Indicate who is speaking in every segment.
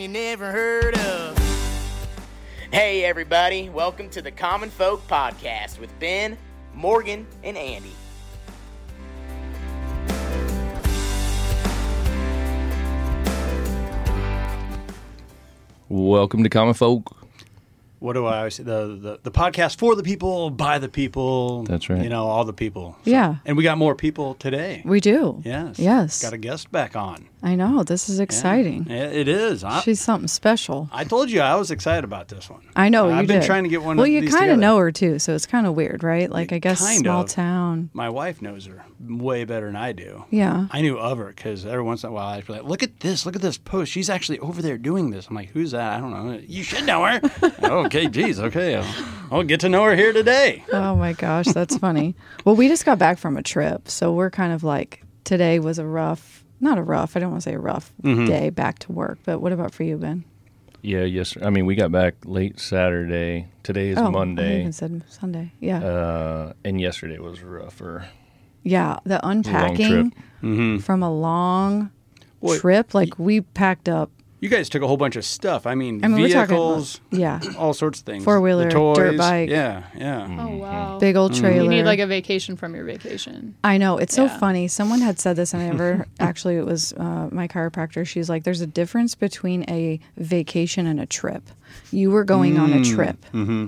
Speaker 1: town you never heard of. Hey, everybody, welcome to the Common Folk Podcast with Ben, Morgan, and Andy.
Speaker 2: Welcome to Common Folk.
Speaker 3: What do I always say? The, the the podcast for the people, by the people.
Speaker 2: That's right.
Speaker 3: You know, all the people.
Speaker 4: Yeah.
Speaker 3: And we got more people today.
Speaker 4: We do.
Speaker 3: yes.
Speaker 4: Yes.
Speaker 3: Got a guest back on.
Speaker 4: I know. This is exciting.
Speaker 3: Yeah, it is. I,
Speaker 4: She's something special.
Speaker 3: I told you I was excited about this one.
Speaker 4: I know.
Speaker 3: I've
Speaker 4: you
Speaker 3: been
Speaker 4: did.
Speaker 3: trying to get one
Speaker 4: Well,
Speaker 3: of
Speaker 4: you kind of know her too, so it's kind of weird, right? Like I guess
Speaker 3: Kind
Speaker 4: small
Speaker 3: of.
Speaker 4: town.
Speaker 3: My wife knows her way better than I do.
Speaker 4: Yeah.
Speaker 3: I knew of her because every once in a while I'd be like, "Look at this! Look at this post! She's actually over there doing this." I'm like, "Who's that? I don't know. You should know her." Oh, okay, geez, okay. I'll, I'll get to know her here today.
Speaker 4: Oh my gosh, that's funny. Well, we just got back from a trip, so we're kind of like today was a rough, not a rough. I don't want to say a rough
Speaker 3: Mm-hmm.
Speaker 4: day back to work. But what about for you, Ben?
Speaker 2: Yeah, yes. I mean, we got back late Saturday. Today is
Speaker 4: oh, I
Speaker 2: Monday.
Speaker 4: even said Sunday. Yeah.
Speaker 2: Uh, and yesterday was rougher.
Speaker 4: yeah. The
Speaker 2: long
Speaker 4: unpacking
Speaker 2: trip.
Speaker 4: from a long
Speaker 3: Well,
Speaker 4: trip. Like we packed up.
Speaker 3: You guys took a whole bunch of stuff. I mean,
Speaker 4: I mean,
Speaker 3: vehicles,
Speaker 4: we're. Yeah.
Speaker 3: all sorts of things.
Speaker 4: Four-wheeler, dirt bike.
Speaker 3: Yeah, yeah.
Speaker 5: Oh wow.
Speaker 4: Big old trailer.
Speaker 5: You need like a vacation from your vacation.
Speaker 4: I know it's so funny. Someone had said this, and I never actually. It was uh, my chiropractor. She's like, "There's a difference between a vacation and a trip. You were going on a trip."
Speaker 3: Mm-hmm.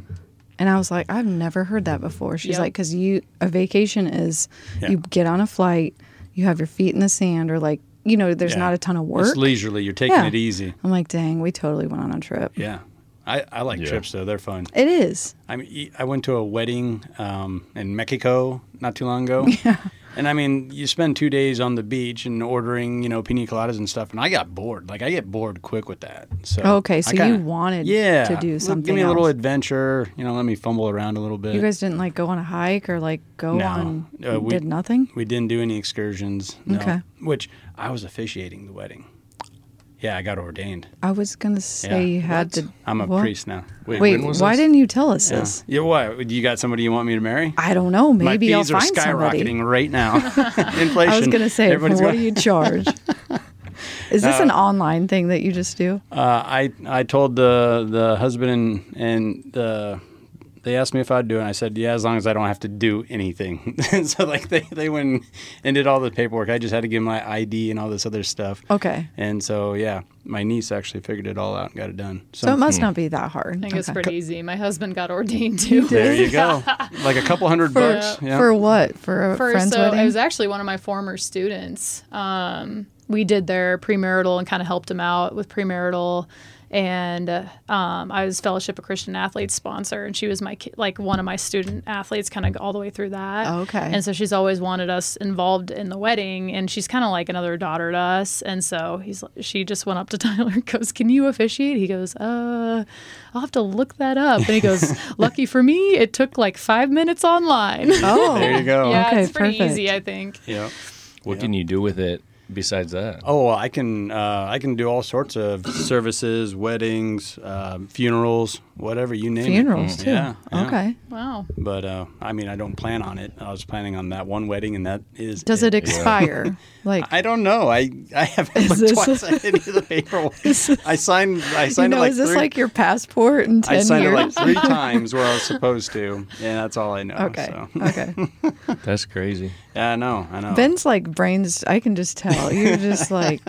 Speaker 4: And I was like, I've never heard that before. She's
Speaker 5: Yep.
Speaker 4: like, because you a vacation is
Speaker 3: Yeah.
Speaker 4: you get on a flight, you have your feet in the sand, or like you know, there's
Speaker 3: Yeah.
Speaker 4: not a ton of work.
Speaker 3: It's leisurely. You're taking
Speaker 4: Yeah.
Speaker 3: it easy.
Speaker 4: I'm like, dang, we totally went on a trip.
Speaker 3: Yeah. I, I like
Speaker 2: Yeah.
Speaker 3: trips though. They're fun.
Speaker 4: It is.
Speaker 3: I mean, y- I went to a wedding um, in Mexico not too long ago. Yeah. And I mean, you spend two days on the beach and ordering, you know, pina coladas and stuff, and I got bored. Like I get bored quick with that. So
Speaker 4: Okay, so you
Speaker 3: kinda-
Speaker 4: wanted
Speaker 3: yeah,
Speaker 4: to do something
Speaker 3: Give me a little
Speaker 4: else.
Speaker 3: adventure. You know, let me fumble around a little bit.
Speaker 4: You guys didn't like go on a hike or like go
Speaker 3: No.
Speaker 4: on
Speaker 3: Uh, we-
Speaker 4: did nothing.
Speaker 3: We didn't do any excursions. No.
Speaker 4: Okay.
Speaker 3: Which I was officiating the wedding. Yeah, I got ordained.
Speaker 4: I was gonna say
Speaker 3: Yeah.
Speaker 4: you had
Speaker 3: What?
Speaker 4: to.
Speaker 3: I'm a
Speaker 4: what?
Speaker 3: priest now. Wait,
Speaker 4: Wait,
Speaker 2: when was
Speaker 4: why
Speaker 2: this?
Speaker 4: didn't you tell us
Speaker 3: yeah.
Speaker 4: this?
Speaker 3: Yeah, what? You got somebody you want me to marry?
Speaker 4: I don't know. Maybe
Speaker 3: My
Speaker 4: I'll
Speaker 3: fees are
Speaker 4: find
Speaker 3: skyrocketing
Speaker 4: somebody.
Speaker 3: right now. Inflation.
Speaker 4: I was gonna say,
Speaker 3: Everybody's
Speaker 4: what
Speaker 3: going-
Speaker 4: do you charge? Is this an online thing that you just do?
Speaker 3: Uh, I I told the the husband and and the they asked me if I'd do it. and I said yeah, as long as I don't have to do anything. and so like they they went and did all the paperwork. I just had to give my ID and all this other stuff.
Speaker 4: Okay,
Speaker 3: And so yeah, my niece actually figured it all out and got it done. So,
Speaker 4: so it must not be that hard.
Speaker 5: I think it's pretty easy. My husband got ordained too.
Speaker 3: there you go, like a couple hundred bucks. Yeah.
Speaker 4: For what? For a
Speaker 5: For,
Speaker 4: friend's
Speaker 5: so
Speaker 4: wedding?
Speaker 5: it was actually one of my former students. Um, we did their premarital and kind of helped him out with premarital. And uh, um, I was Fellowship of Christian Athletes sponsor, and she was my like one of my student athletes, kind of all the way through that.
Speaker 4: Oh, okay.
Speaker 5: And so she's always wanted us involved in the wedding, and she's kind of like another daughter to us. And so he's she just went up to Tyler and goes, "Can you officiate?" He goes, "Uh, I'll have to look that up." And he goes, "Lucky for me, it took like five minutes online."
Speaker 4: oh,
Speaker 3: there you go.
Speaker 5: Yeah,
Speaker 4: Okay,
Speaker 5: it's pretty
Speaker 4: perfect.
Speaker 5: easy, I think.
Speaker 3: Yeah.
Speaker 2: What can you do with it besides that?
Speaker 3: Oh, I can uh, I can do all sorts of services, weddings, um, funerals, whatever you name
Speaker 4: funerals
Speaker 3: it.
Speaker 4: too.
Speaker 3: Yeah, yeah.
Speaker 4: Okay.
Speaker 5: Wow.
Speaker 3: But uh, I mean, I don't plan on it. I was planning on that one wedding, and that is.
Speaker 4: Does it expire? Like,
Speaker 3: I don't know. I I haven't looked twice at any of the paperwork. I signed. I
Speaker 4: you
Speaker 3: signed
Speaker 4: know,
Speaker 3: it like
Speaker 4: is this
Speaker 3: three,
Speaker 4: like your passport in ten
Speaker 3: I signed
Speaker 4: years?
Speaker 3: it like three times where I was supposed to, and that's all I know.
Speaker 4: okay.
Speaker 3: So.
Speaker 4: Okay.
Speaker 2: That's crazy.
Speaker 3: Yeah, I know. I know.
Speaker 4: Ben's like brains. I can just tell you're just like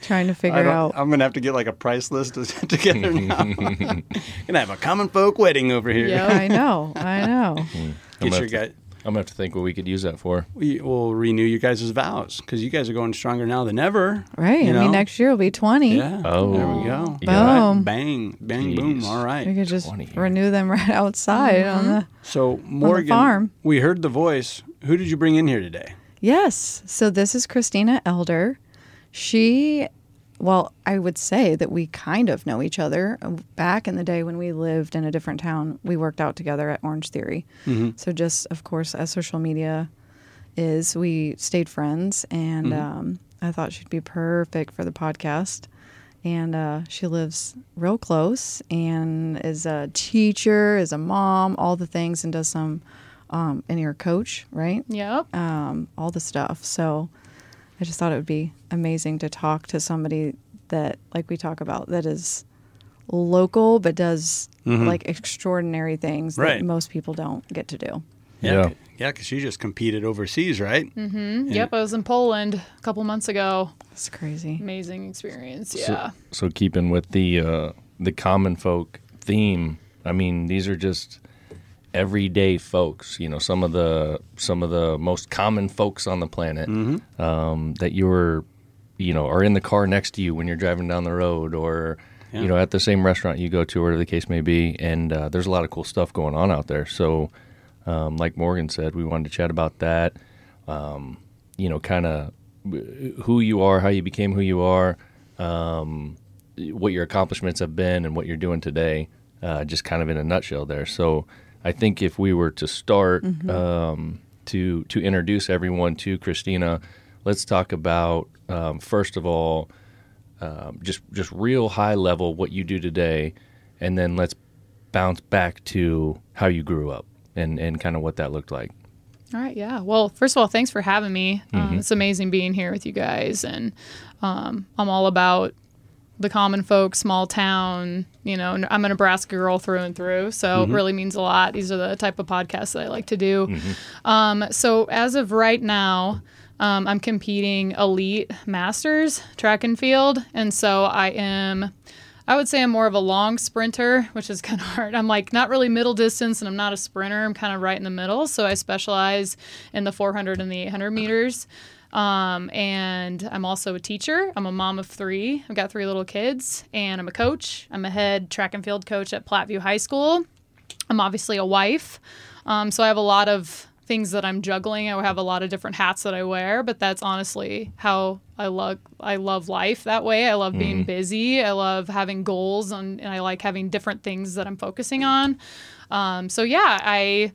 Speaker 4: trying to figure
Speaker 3: don't-
Speaker 4: out.
Speaker 3: I'm gonna have to get like a price list together now. gonna have a common folk wedding over here.
Speaker 5: Yeah.
Speaker 4: I know. I know. Mm.
Speaker 2: I'm
Speaker 3: Get your
Speaker 2: have
Speaker 3: guy.
Speaker 2: I'm gonna have to think what we could use that for.
Speaker 3: We will renew your guys' vows because you guys are going stronger now than ever.
Speaker 4: Right.
Speaker 3: You
Speaker 4: I mean, next year will be twenty.
Speaker 3: Yeah.
Speaker 2: Oh.
Speaker 3: there we oh. go.
Speaker 2: Yeah.
Speaker 3: All right.
Speaker 4: Boom.
Speaker 3: Bang, bang, boom.
Speaker 2: Jeez.
Speaker 3: All
Speaker 4: We
Speaker 3: right.
Speaker 4: could just
Speaker 2: 20 years.
Speaker 4: renew them right outside on mm-hmm. the.
Speaker 3: So Morgan,
Speaker 4: farm.
Speaker 3: we heard the voice. Who did you bring in here today?
Speaker 4: Yes. So this is Christina Elder. She, well, I would say that we kind of know each other. Back in the day when we lived in a different town, we worked out together at Orange Theory. So just, of course, as social media is, we stayed friends, and um, I thought she'd be perfect for the podcast. And uh, she lives real close and is a teacher, is a mom, all the things, and does some, um, and you're a coach, right?
Speaker 5: Yep.
Speaker 4: um, all the stuff. So I just thought it would be amazing to talk to somebody that, like we talk about, that is local but does like extraordinary things
Speaker 3: Mm-hmm. Right.
Speaker 4: that most people don't get to do.
Speaker 3: Yeah,
Speaker 2: Yeah.
Speaker 3: c- yeah, because she just competed overseas, right?
Speaker 5: Mm. Yep, I was in Poland a couple months ago.
Speaker 4: It's crazy.
Speaker 5: Amazing experience. Yeah.
Speaker 2: So, keeping with the uh, the common folk theme, I mean, these are just everyday folks. You know, some of the some of the most common folks on the planet um, that you're, you know, are in the car next to you when you're driving down the road, or
Speaker 3: Yeah.
Speaker 2: you know, at the same restaurant you go to, whatever the case may be. And uh, there's a lot of cool stuff going on out there. So, um, like Morgan said, we wanted to chat about that. Um, you know, kind of who you are, how you became who you are, um, what your accomplishments have been, and what you're doing today. Uh, just kind of in a nutshell there. So, I think if we were to start um, to to introduce everyone to Christina, let's talk about um, first of all um, just just real high level what you do today, and then let's bounce back to how you grew up and and kind of what that looked like.
Speaker 5: All right, yeah. Well, first of all, thanks for having me. Um, it's amazing being here with you guys, and um, I'm all about the common folk, small town. You know, I'm a Nebraska girl through and through, so it really means a lot. These are the type of podcasts that I like to do. Um, so as of right now. Um, I'm competing elite masters track and field, and so I am I would say I'm more of a long sprinter, which is kind of hard. I'm like not really middle distance and I'm not a sprinter. I'm kind of right in the middle. So I specialize in the 400 and the 800 meters. Um, and I'm also a teacher. I'm a mom of three. I've got three little kids, and I'm a coach. I'm a head track and field coach at Platteview High School. I'm obviously a wife. Um, so I have a lot of things that I'm juggling. I have a lot of different hats that I wear, but that's honestly how I love I love life that way. I love being busy. I love having goals and, and I like having different things that I'm focusing on. Um, so yeah, I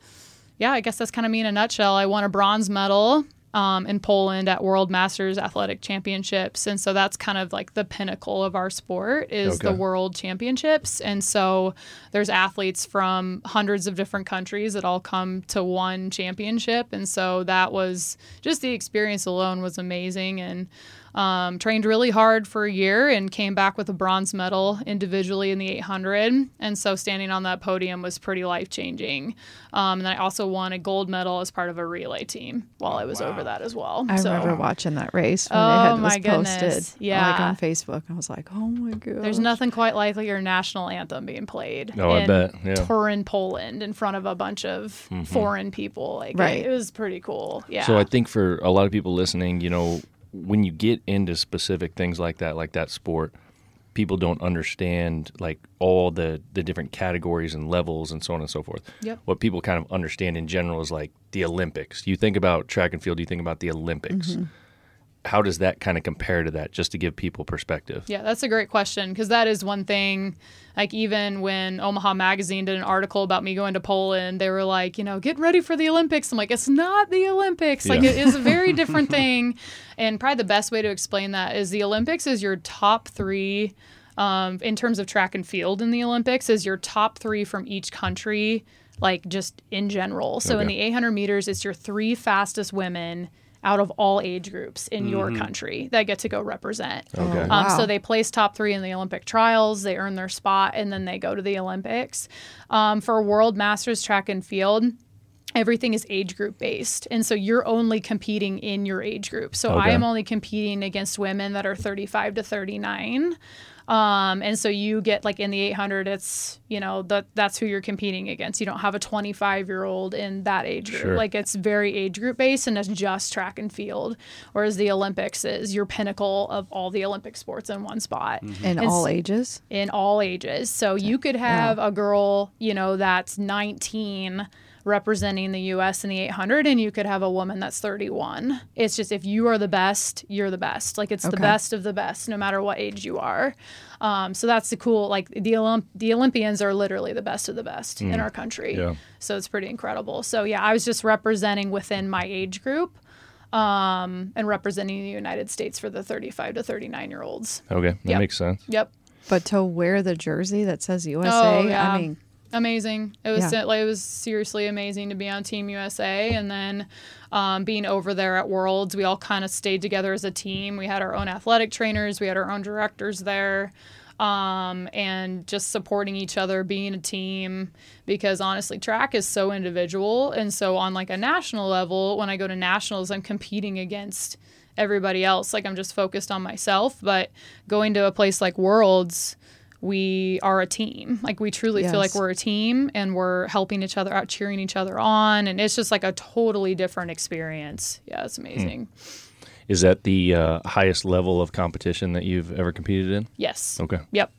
Speaker 5: yeah, I guess that's kind of me in a nutshell. I won a bronze medal um, in Poland at World Masters Athletic Championships, and so that's kind of like the pinnacle of our sport is the World Championships. And so there's athletes from hundreds of different countries that all come to one championship, and so that was just the experience alone was amazing and. Um, trained really hard for a year and came back with a bronze medal individually in the 800. And so standing on that podium was pretty life changing. Um, and then I also won a gold medal as part of a relay team while I was over that as well.
Speaker 4: I
Speaker 5: so
Speaker 4: remember watching that race when
Speaker 5: Oh,
Speaker 4: it had was
Speaker 5: my
Speaker 4: posted,
Speaker 5: goodness.
Speaker 4: like
Speaker 5: Yeah.
Speaker 4: on Facebook. I was like, oh my god.
Speaker 5: there's nothing quite like your national anthem being played
Speaker 2: Oh, I
Speaker 5: in
Speaker 2: bet, yeah.
Speaker 5: Toruń, Poland, in front of a bunch of foreign people. Like,
Speaker 4: Right.
Speaker 5: it, it was pretty cool. Yeah.
Speaker 2: So I think for a lot of people listening, you know, when you get into specific things like that, like that sport, people don't understand like all the the different categories and levels and so on and so forth.
Speaker 5: Yep.
Speaker 2: What people kind of understand in general is like the Olympics. You think about track and field, you think about the Olympics. Mm-hmm. How does that kind of compare to that just to give people perspective?
Speaker 5: Yeah, that's a great question because that is one thing. Like even when Omaha Magazine did an article about me going to Poland, they were like, you know, get ready for the Olympics. I'm like, it's not the Olympics. Like it is a very different thing. And probably the best way to explain that is the Olympics is your top three. Um, in terms of track and field in the Olympics, is your top three from each country, like just in general. So in the 800 meters, it's your three fastest women out of all age groups in your country that get to go represent.
Speaker 2: Okay.
Speaker 5: Um,
Speaker 4: Wow.
Speaker 5: So they place top three in the Olympic trials, they earn their spot, and then they go to the Olympics. Um, for World Masters track and field, everything is age group based. And so you're only competing in your age group. So I am only competing against women that are 35 to 39. Um, and so you get like in the 800, it's, you know, that that's who you're competing against. You don't have a 25 year old in that age group.
Speaker 2: Sure.
Speaker 5: Like it's very age group based and it's just track and field. Whereas the Olympics is your pinnacle of all the Olympic sports in one spot
Speaker 4: in
Speaker 5: It's-
Speaker 4: all ages.
Speaker 5: in all ages. So you could have a girl, you know, that's 19 representing the US in the 800 and you could have a woman that's 31. It's just if you are the best, you're the best. Like it's the best of the best no matter what age you are. Um, so that's the cool like the Olymp- the Olympians are literally the best of the best in our country.
Speaker 2: Yeah.
Speaker 5: So it's pretty incredible. So yeah, I was just representing within my age group. Um, and representing the United States for the 35 to 39 year olds.
Speaker 2: Okay, that
Speaker 5: Yep.
Speaker 2: makes sense.
Speaker 5: Yep.
Speaker 4: But to wear the jersey that says USA,
Speaker 5: Oh, yeah.
Speaker 4: I mean,
Speaker 5: amazing. It was
Speaker 4: Yeah.
Speaker 5: like it was seriously amazing to be on Team USA, and then um, being over there at Worlds, we all kind of stayed together as a team. We had our own athletic trainers, we had our own directors there, um, and just supporting each other, being a team. Because honestly, track is so individual, and so on like a national level, when I go to nationals, I'm competing against everybody else. Like I'm just focused on myself, but going to a place like Worlds we are a team. Like we truly feel like we're a team and we're helping each other out, cheering each other on, and it's just like a totally different experience. Yeah, it's amazing.
Speaker 2: Is that the uh, highest level of competition that you've ever competed in?
Speaker 5: Yes.
Speaker 2: Okay,
Speaker 5: Yep.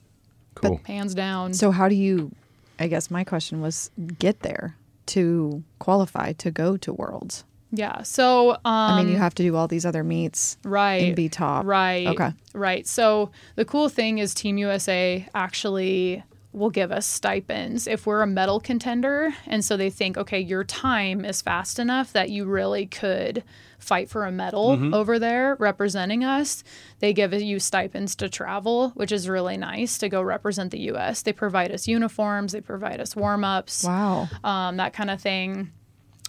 Speaker 2: cool.
Speaker 5: Hands down.
Speaker 4: So how do you? I guess my question was get there to qualify to go to Worlds.
Speaker 5: Yeah. So um,
Speaker 4: I mean, you have to do all these other meets
Speaker 5: right
Speaker 4: and be top.
Speaker 5: Right.
Speaker 4: Okay.
Speaker 5: Right. So the cool thing is Team USA actually will give us stipends if we're a medal contender. And so they think, okay, your time is fast enough that you really could fight for a medal over there representing us. They give you stipends to travel, which is really nice to go represent the US. They provide us uniforms, they provide us warm ups
Speaker 4: Wow.
Speaker 5: um, that kind of thing.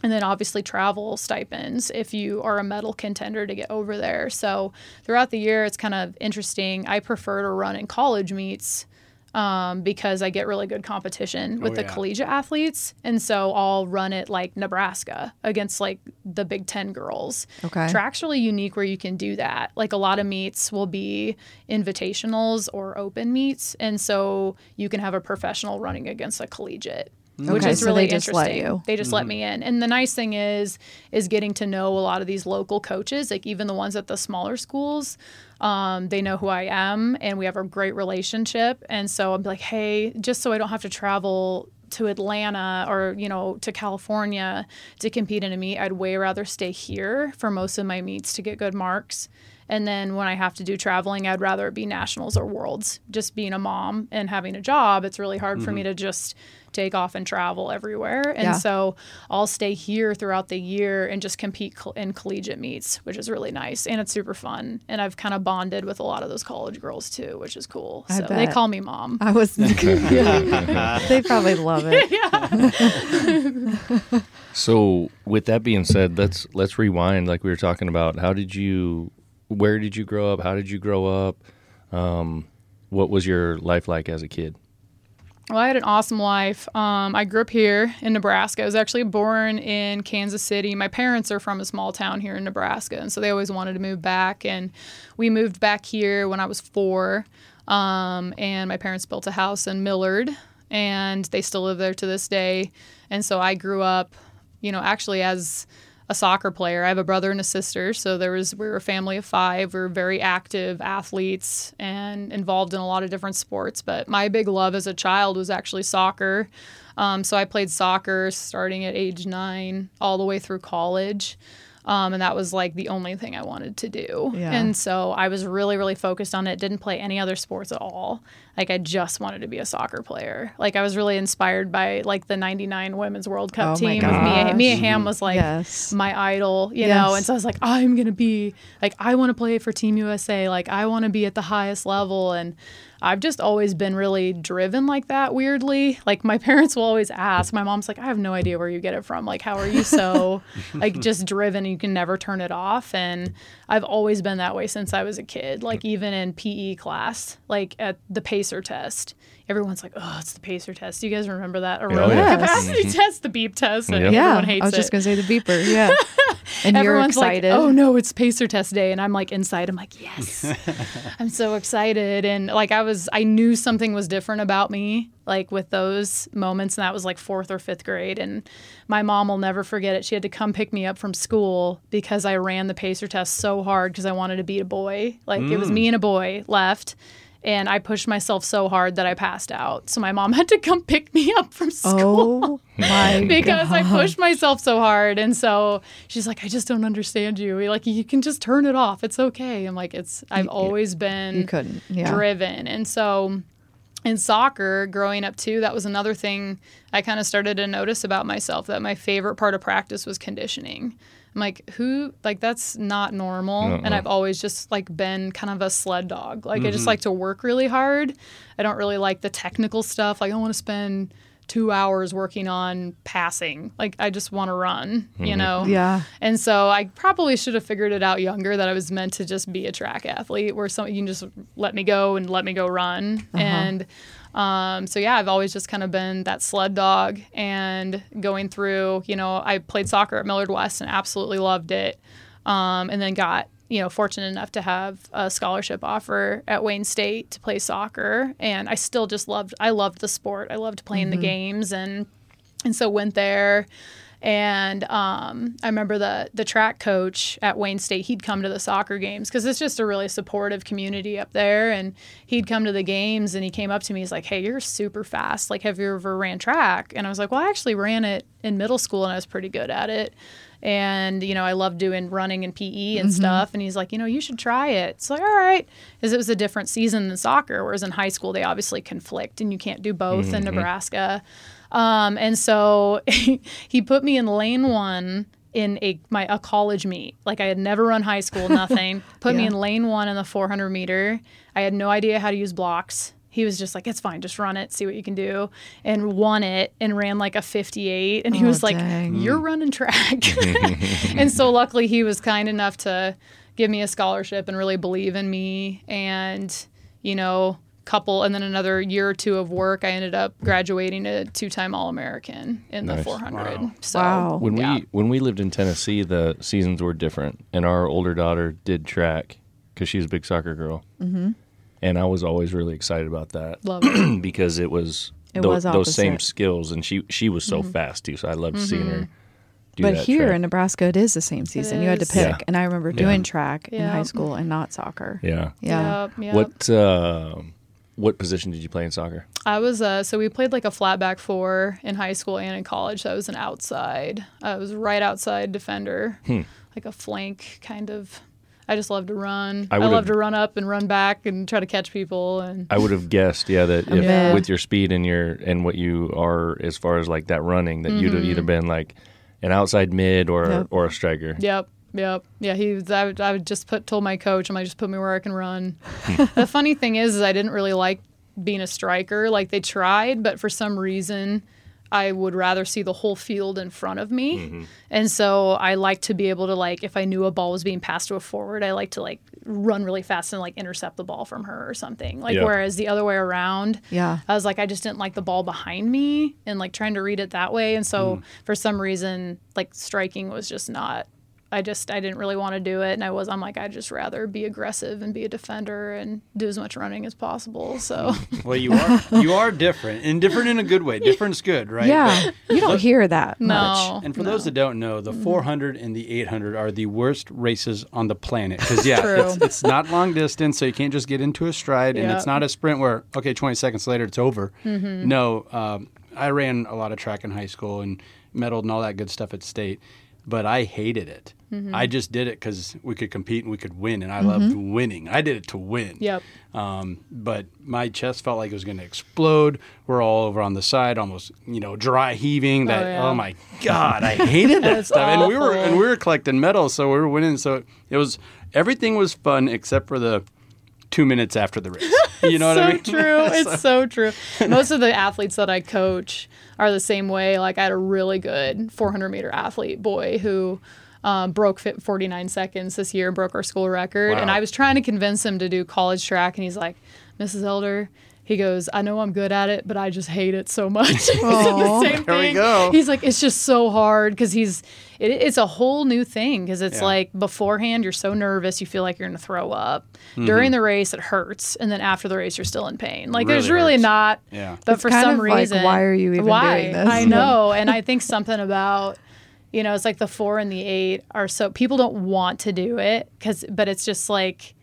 Speaker 5: And then obviously travel stipends if you are a medal contender to get over there. So throughout the year, it's kind of interesting. I prefer to run in college meets um, because I get really good competition with
Speaker 3: Oh,
Speaker 5: the
Speaker 3: yeah.
Speaker 5: collegiate athletes. And so I'll run it like Nebraska against like the Big Ten girls.
Speaker 4: Okay.
Speaker 5: Track's really unique where you can do that. Like a lot of meets will be invitationals or open meets. And so you can have a professional running against a collegiate. Which is
Speaker 4: so
Speaker 5: really
Speaker 4: they just let
Speaker 5: interesting.
Speaker 4: you.
Speaker 5: They just let me in. And the nice thing is is getting to know a lot of these local coaches, like even the ones at the smaller schools. Um, they know who I am and we have a great relationship. And so I'm like, hey, just so I don't have to travel to Atlanta or, you know, to California to compete in a meet, I'd way rather stay here for most of my meets to get good marks. And then when I have to do traveling, I'd rather it be nationals or worlds. Just being a mom and having a job, it's really hard for me to just take off and travel everywhere. And
Speaker 4: Yeah.
Speaker 5: so I'll stay here throughout the year and just compete col- in collegiate meets, which is really nice. And it's super fun. And I've kind of bonded with a lot of those college girls too, which is cool.
Speaker 4: I
Speaker 5: so they call me mom.
Speaker 4: I was. they probably love it. yeah.
Speaker 2: So, with that being said, let's let's rewind. Like we were talking about, how did you, where did you grow up? How did you grow up? Um, what was your life like as a kid?
Speaker 5: Well, I had an awesome life. Um, I grew up here in Nebraska. I was actually born in Kansas City. My parents are from a small town here in Nebraska, and so they always wanted to move back. And we moved back here when I was four. Um, and my parents built a house in Millard, and they still live there to this day. And so I grew up, you know, actually as a soccer player. I have a brother and a sister, so there was we were a family of five. We were very active athletes and involved in a lot of different sports. But my big love as a child was actually soccer. Um, so I played soccer starting at age nine all the way through college. Um, and that was like the only thing I wanted to do.
Speaker 4: Yeah.
Speaker 5: And so I was really, really focused on it. Didn't play any other sports at all. Like I just wanted to be a soccer player. Like I was really inspired by like the '99 Women's World Cup
Speaker 4: Oh
Speaker 5: team. with Mia. Mia Hamm was like
Speaker 4: Yes.
Speaker 5: my idol, you
Speaker 4: Yes.
Speaker 5: know. And so I was like, I'm gonna be like, I want to play for Team USA. Like I want to be at the highest level. And I've just always been really driven like that. Weirdly, like my parents will always ask. My mom's like, I have no idea where you get it from. Like, how are you so like just driven? You can never turn it off. And I've always been that way since I was a kid. Like even in PE class, like at the pacer test. Everyone's like, "Oh, it's the pacer test." Do you guys remember that aerobic oh,
Speaker 2: yeah.
Speaker 5: capacity mm-hmm. test, the beep test? And
Speaker 2: Yep.
Speaker 4: Yeah,
Speaker 5: hates
Speaker 4: I was
Speaker 5: it.
Speaker 4: just gonna say the beeper. Yeah, and
Speaker 5: Everyone's
Speaker 4: you're excited.
Speaker 5: like, "Oh no, it's pacer test day," and I'm like inside, I'm like, "Yes, I'm so excited!" And like I was, I knew something was different about me, like with those moments, and that was like fourth or fifth grade. And my mom will never forget it. She had to come pick me up from school because I ran the pacer test so hard because I wanted to beat a boy. Like it was me mm. and a boy left. And I pushed myself so hard that I passed out. So my mom had to come pick me up from school
Speaker 4: oh my
Speaker 5: because I pushed myself so hard. And so she's like, I just don't understand you. Like you can just turn it off. It's okay. I'm like, it's I've always been
Speaker 4: You couldn't. Yeah.
Speaker 5: driven. And so in soccer, growing up too, that was another thing I kind of started to notice about myself that my favorite part of practice was conditioning. I'm like, who, like, that's not normal. And
Speaker 2: Uh-uh.
Speaker 5: I've always just, like, been kind of a sled dog. Like, I
Speaker 2: Mm-hmm.
Speaker 5: just like to work really hard. I don't really like the technical stuff. Like, I don't want to spend two hours working on passing. Like I just want to run, you know?
Speaker 4: Yeah.
Speaker 5: And so I probably should have figured it out younger that I was meant to just be a track athlete where some you can just let me go and let me go run. And um, so yeah, I've always just kind of been that sled dog and going through, you know, I played soccer at Millard West and absolutely loved it. Um, and then got you know fortunate enough to have a scholarship offer at Wayne State to play soccer, and I still just loved I loved the sport. I loved playing the games, and and so went there. And um, I remember the the track coach at Wayne State. He'd come to the soccer games because it's just a really supportive community up there. And he'd come to the games, and he came up to me. He's like, "Hey, you're super fast. Like, have you ever ran track?" And I was like, "Well, I actually ran it in middle school, and I was pretty good at it." And you know, I love doing running and PE and stuff. And he's like, "You know, you should try it." It's like, "All right," because it was a different season than soccer. Whereas in high school, they obviously conflict, and you can't do both in Nebraska. Um, and so he put me in lane one in a my a college meet. Like I had never run high school, nothing. put me in lane one in the 400 meter. I had no idea how to use blocks. He was just like, "It's fine, just run it, see what you can do," and won it and ran like a 58. And he
Speaker 4: Oh,
Speaker 5: was like,
Speaker 4: dang.
Speaker 5: "You're running track." and so luckily he was kind enough to give me a scholarship and really believe in me and you know couple and then another year or two of work i ended up graduating a two-time all-american in the 400
Speaker 3: Wow.
Speaker 5: so
Speaker 4: Wow.
Speaker 2: When
Speaker 5: yeah.
Speaker 2: we when we lived in Tennessee, the seasons were different, and our older daughter did track because she's a big soccer girl, mm-hmm. And I was always really excited about that
Speaker 5: love it
Speaker 2: because it was
Speaker 4: It
Speaker 2: tho-
Speaker 4: was
Speaker 2: those same
Speaker 4: opposite.
Speaker 2: skills, and she she was so fast too. So I loved seeing her. Do
Speaker 4: But
Speaker 2: that
Speaker 4: here
Speaker 2: track.
Speaker 4: in Nebraska, it is the same season. You had to
Speaker 5: is.
Speaker 4: pick,
Speaker 2: Yeah.
Speaker 4: and I remember doing track in
Speaker 5: Yeah.
Speaker 4: high school and not soccer.
Speaker 2: yeah.
Speaker 4: Yeah.
Speaker 5: Yep, yep.
Speaker 2: What uh, what position did you play in soccer?
Speaker 5: i was uh so we played like a flat back four in high school and in college so i was an outside i was right outside defender
Speaker 2: Hmm.
Speaker 5: like a flank kind of i just love to run
Speaker 2: I
Speaker 5: i, love to run up and run back and try to catch people and
Speaker 2: I would have guessed, yeah, that if
Speaker 4: mid.
Speaker 2: with your speed and your and what you are as far as like that running, that you'd have
Speaker 5: Mm-hmm.
Speaker 2: either been like an outside mid or
Speaker 4: Yep.
Speaker 2: or a striker.
Speaker 5: Yep. Yep. Yeah. He was, I would, I would just put, told my coach, I'm like, just put me where I can run. the funny thing is, is I didn't really like being a striker. Like they tried, but for some reason, I would rather see the whole field in front of me. Mm-hmm. And so I like to be able to like, if I knew a ball was being passed to a forward, I like to like run really fast and like intercept the ball from her or something. Like,
Speaker 2: Yeah.
Speaker 5: whereas the other way around,
Speaker 4: Yeah.
Speaker 5: I was like, I just didn't like the ball behind me and like trying to read it that way. And so mm. for some reason, like striking was just not. I just I didn't really want to do it, and I was I'm like I'd just rather be aggressive and be a defender and do as much running as possible. So
Speaker 3: Well, you are you are different, and different in a good way. Different's good, right?
Speaker 4: Yeah. You don't hear that much.
Speaker 5: no,
Speaker 3: And for those that don't know, the 400 and the 800 are the worst races on the planet. Because yeah,
Speaker 5: True.
Speaker 3: it's, it's not long distance, so you can't just get into a stride, and
Speaker 5: Yeah.
Speaker 3: it's not a sprint where okay, 20 seconds later it's over. No, um, I ran a lot of track in high school and medaled and all that good stuff at state, but I hated it. I just did it because we could compete and we could win, and I loved winning. I did it to win.
Speaker 5: Yep.
Speaker 3: Um, but my chest felt like it was going to explode. We're all over on the side, almost you know dry heaving. That
Speaker 5: yeah.
Speaker 3: oh, my god, I hated that stuff. And we were and we were collecting medals, so we were winning. So it was everything was fun except for the two minutes after the race. You know what
Speaker 5: so
Speaker 3: I mean?
Speaker 5: So true. It's so true. Most of the athletes that I coach are the same way. Like I had a really good 400 meter athlete boy who um, broke fit 49 seconds this year, and broke our school record, and I was trying to convince him to do college track, and he's like, "Mrs. Elder." He goes, I know I'm good at it, but I just hate it so much. He the same
Speaker 3: There we go.
Speaker 5: He's like, it's just so hard because he's, it, it's a whole new thing because it's
Speaker 3: Yeah.
Speaker 5: like beforehand you're so nervous you feel like you're gonna throw up. Mm-hmm. During the race it hurts, and then after the race you're still in pain. Like there's
Speaker 3: Really
Speaker 5: really
Speaker 3: hurts.
Speaker 5: not.
Speaker 3: Yeah.
Speaker 5: But
Speaker 4: It's
Speaker 5: for
Speaker 4: kind
Speaker 5: some
Speaker 4: of like,
Speaker 5: reason,
Speaker 4: why are you even
Speaker 5: why?
Speaker 4: doing this?
Speaker 5: I know, and I think something about. You know, it's like the four and the eight are so people don't want to do it because, but it's just like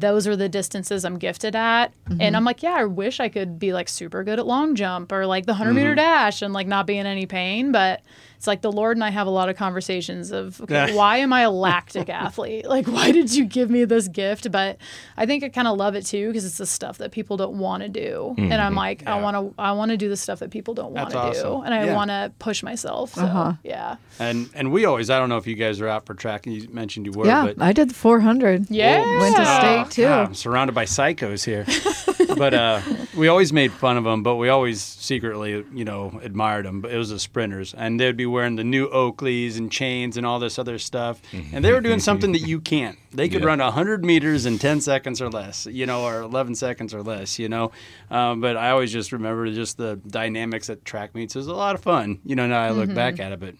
Speaker 5: those are the distances I'm gifted at.
Speaker 4: Mm-hmm.
Speaker 5: And I'm like, yeah, I wish I could be like super good at long jump or like the 100
Speaker 3: Mm-hmm.
Speaker 5: meter dash and like not be in any pain. But it's like the Lord and I have a lot of conversations of, okay,
Speaker 3: Yeah.
Speaker 5: why am I a lactic athlete? Like, why did you give me this gift? But I think I kind of love it too because it's the stuff that people don't want to do. And I'm like, I
Speaker 3: Mm-hmm.
Speaker 5: Want to, I want to do the stuff that people don't want
Speaker 3: That's
Speaker 5: to do. And I
Speaker 3: Yeah.
Speaker 5: want to push myself. So,
Speaker 4: Uh-huh.
Speaker 5: yeah.
Speaker 3: And and we always I don't know if you guys are out for track. You mentioned you were,
Speaker 4: Yeah,
Speaker 3: but
Speaker 4: I did the 400.
Speaker 5: Yeah.
Speaker 4: Went to state too.
Speaker 3: God, I'm surrounded by psychos here. but uh, we always made fun of them, but we always secretly, you know, admired them. But it was the sprinters, and they'd be wearing the new Oakleys and chains and all this other stuff, and they were doing something that you can't. They could
Speaker 2: Yeah.
Speaker 3: run hundred meters in ten seconds or less, you know, or eleven seconds or less, you know. Um, but I always just remember just the dynamics at track meets. It was a lot of fun, you know. Now I look back at it, but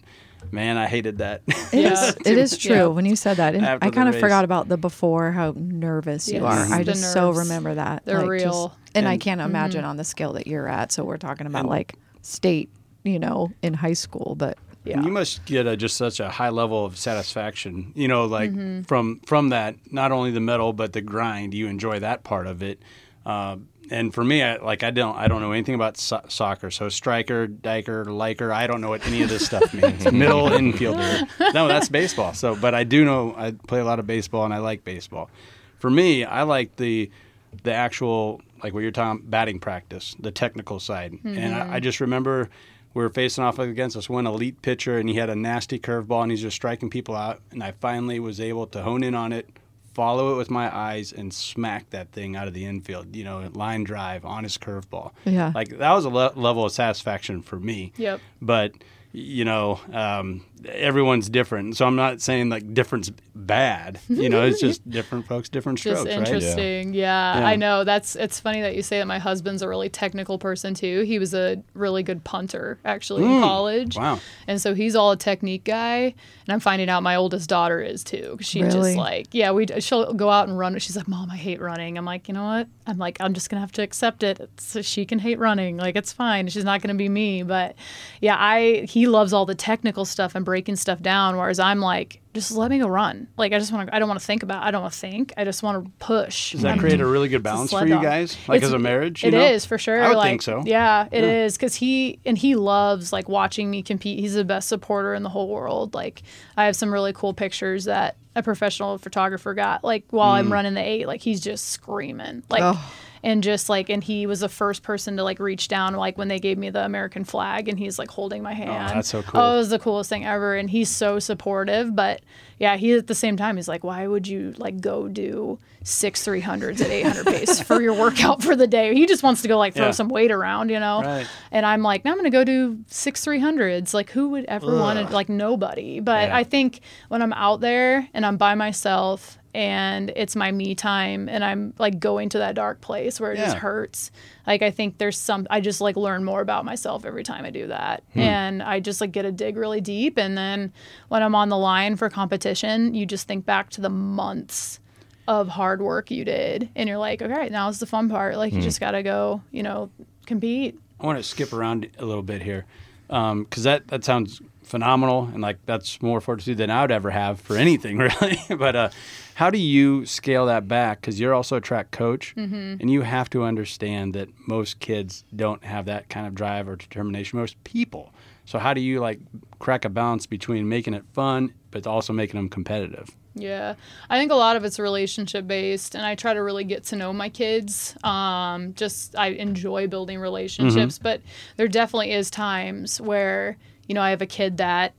Speaker 3: man, I hated that.
Speaker 4: It
Speaker 5: Yeah.
Speaker 4: is. It is true.
Speaker 5: Yeah.
Speaker 4: When you said that, and I kind of forgot about the before how nervous you are. I
Speaker 5: the
Speaker 4: just so remember that.
Speaker 5: They're
Speaker 4: just-
Speaker 5: real.
Speaker 4: and, I can't imagine on the scale that you're at. So we're talking about like state, you know, in high school, but
Speaker 5: Yeah.
Speaker 3: You must get a, just such a high level of satisfaction, you know, like
Speaker 5: Mm-hmm.
Speaker 3: from from that. Not only the medal, but the grind. You enjoy that part of it. Uh, and for me, I, like I don't, I don't know anything about so- soccer. So striker, diker, liker, I don't know what any of this stuff means. Middle infielder. No, that's baseball. So, but I do know I play a lot of baseball, and I like baseball. For me, I like the the actual like what you're talking batting practice, the technical side. And I, I mm-hmm. just remember we were facing off against this one elite pitcher, and he had a nasty curveball, and he's just striking people out. And I finally was able to hone in on it, follow it with my eyes, and smack that thing out of the infield. You know, line drive on his curveball.
Speaker 4: Yeah.
Speaker 3: like that was a le- level of satisfaction for me.
Speaker 5: Yep.
Speaker 3: But you know, um, everyone's different. So I'm not saying like difference bad. You know, it's just different folks, different strokes,
Speaker 5: just
Speaker 3: right?
Speaker 5: interesting. Yeah.
Speaker 3: Yeah.
Speaker 5: I know. That's it's funny that you say that my husband's a really technical person too. He was a really good punter actually in college.
Speaker 3: Mm. Wow.
Speaker 5: And so he's all a technique guy, and I'm finding out my oldest daughter is too. 'cause She
Speaker 4: Really?
Speaker 5: just like, yeah, we she'll go out and run. She's like, "Mom, I hate running." I'm like, "You know what? I'm like, I'm just going to have to accept it. It's, she can hate running. Like it's fine. She's not going to be me." But yeah, I he loves all the technical stuff and breaking stuff down whereas I'm like, just let me go run. Like I just want to I don't want to think about I don't want to think. I just want to push.
Speaker 3: Does that create a really good balance for you
Speaker 5: dog.
Speaker 3: guys? Like
Speaker 5: It's-
Speaker 3: as a marriage?
Speaker 5: It
Speaker 3: you
Speaker 5: is for sure.
Speaker 3: I would
Speaker 5: like,
Speaker 3: think so.
Speaker 5: Yeah, it is because he and he loves like watching me compete. He's the best supporter in the whole world. Like I have some really cool pictures that a professional photographer got. Like while
Speaker 3: Mm.
Speaker 5: I'm running the eight, like he's just screaming. Like.
Speaker 4: Oh.
Speaker 5: And just like, and he was the first person to like reach down, like when they gave me the American flag, and he's like holding my oh, hand.
Speaker 3: Oh, that's so oh, cool.
Speaker 5: Oh, it was the coolest thing ever, and he's so supportive. But yeah, he at the same time, he's like, why would you like go do six three hundreds at eight hundred pace for your workout for the day? He just wants to go like throw
Speaker 3: Yeah.
Speaker 5: some weight around, you know.
Speaker 3: Right.
Speaker 5: And I'm like, no, I'm gonna go do six three hundreds. Like, who would ever want to? Like, nobody. But
Speaker 3: Yeah.
Speaker 5: I think when I'm out there and I'm by myself and it's my me time and I'm like going to that dark place where it just hurts. Like I think there's some I just like learn more about myself every time I do that. Hmm. And I just like get a dig really deep and then when I'm on the line for competition, you just think back to the months of hard work you did and you're like, okay, now's the fun part. Like you hmm. just got to go, you know, compete.
Speaker 3: I want to skip around a little bit here um, because that that sounds phenomenal and like that's more fortitude than I would ever have for anything really. but uh, how do you scale that back? Because you're also a track coach, and you have to understand that most kids don't have that kind of drive or determination. Most people. So how do you like crack a balance between making it fun but also making them competitive?
Speaker 5: Yeah, I think a lot of it's relationship based, and I try to really get to know my kids. Um, just I enjoy building relationships, but there definitely is times where you know I have a kid that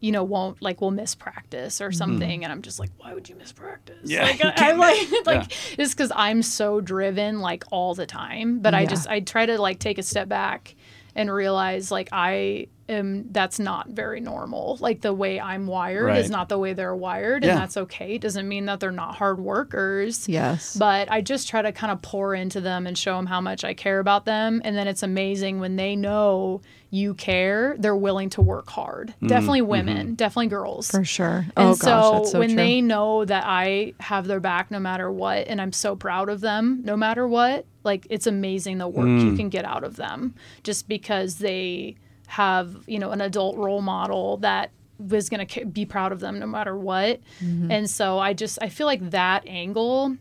Speaker 5: you know won't like will miss practice or mm-hmm. something, and I'm just like, why would you miss practice?
Speaker 3: Yeah,
Speaker 5: like
Speaker 3: you
Speaker 5: I, I'm like like
Speaker 3: Yeah.
Speaker 5: just because I'm so driven like all the time, but I just I try to like take a step back and realize like I am that's not very normal. Like the way I'm wired
Speaker 3: Right.
Speaker 5: is not the way they're wired,
Speaker 3: Yeah.
Speaker 5: and that's okay. It doesn't mean that they're not hard workers.
Speaker 4: yes.
Speaker 5: But I just try to kind of pour into them and show them how much I care about them. And then it's amazing when they know you care, they're willing to work hard. Mm, definitely mm-hmm. women, definitely girls.
Speaker 4: for sure.
Speaker 5: And
Speaker 4: oh
Speaker 5: so,
Speaker 4: gosh, so
Speaker 5: when
Speaker 4: true.
Speaker 5: they know that I have their back no matter what, and I'm so proud of them no matter what, like it's amazing the work you can get out of them just because they have, you know, an adult role model that was going to be proud of them no matter what.
Speaker 4: Mm-hmm.
Speaker 5: And so I just, I feel like that angle,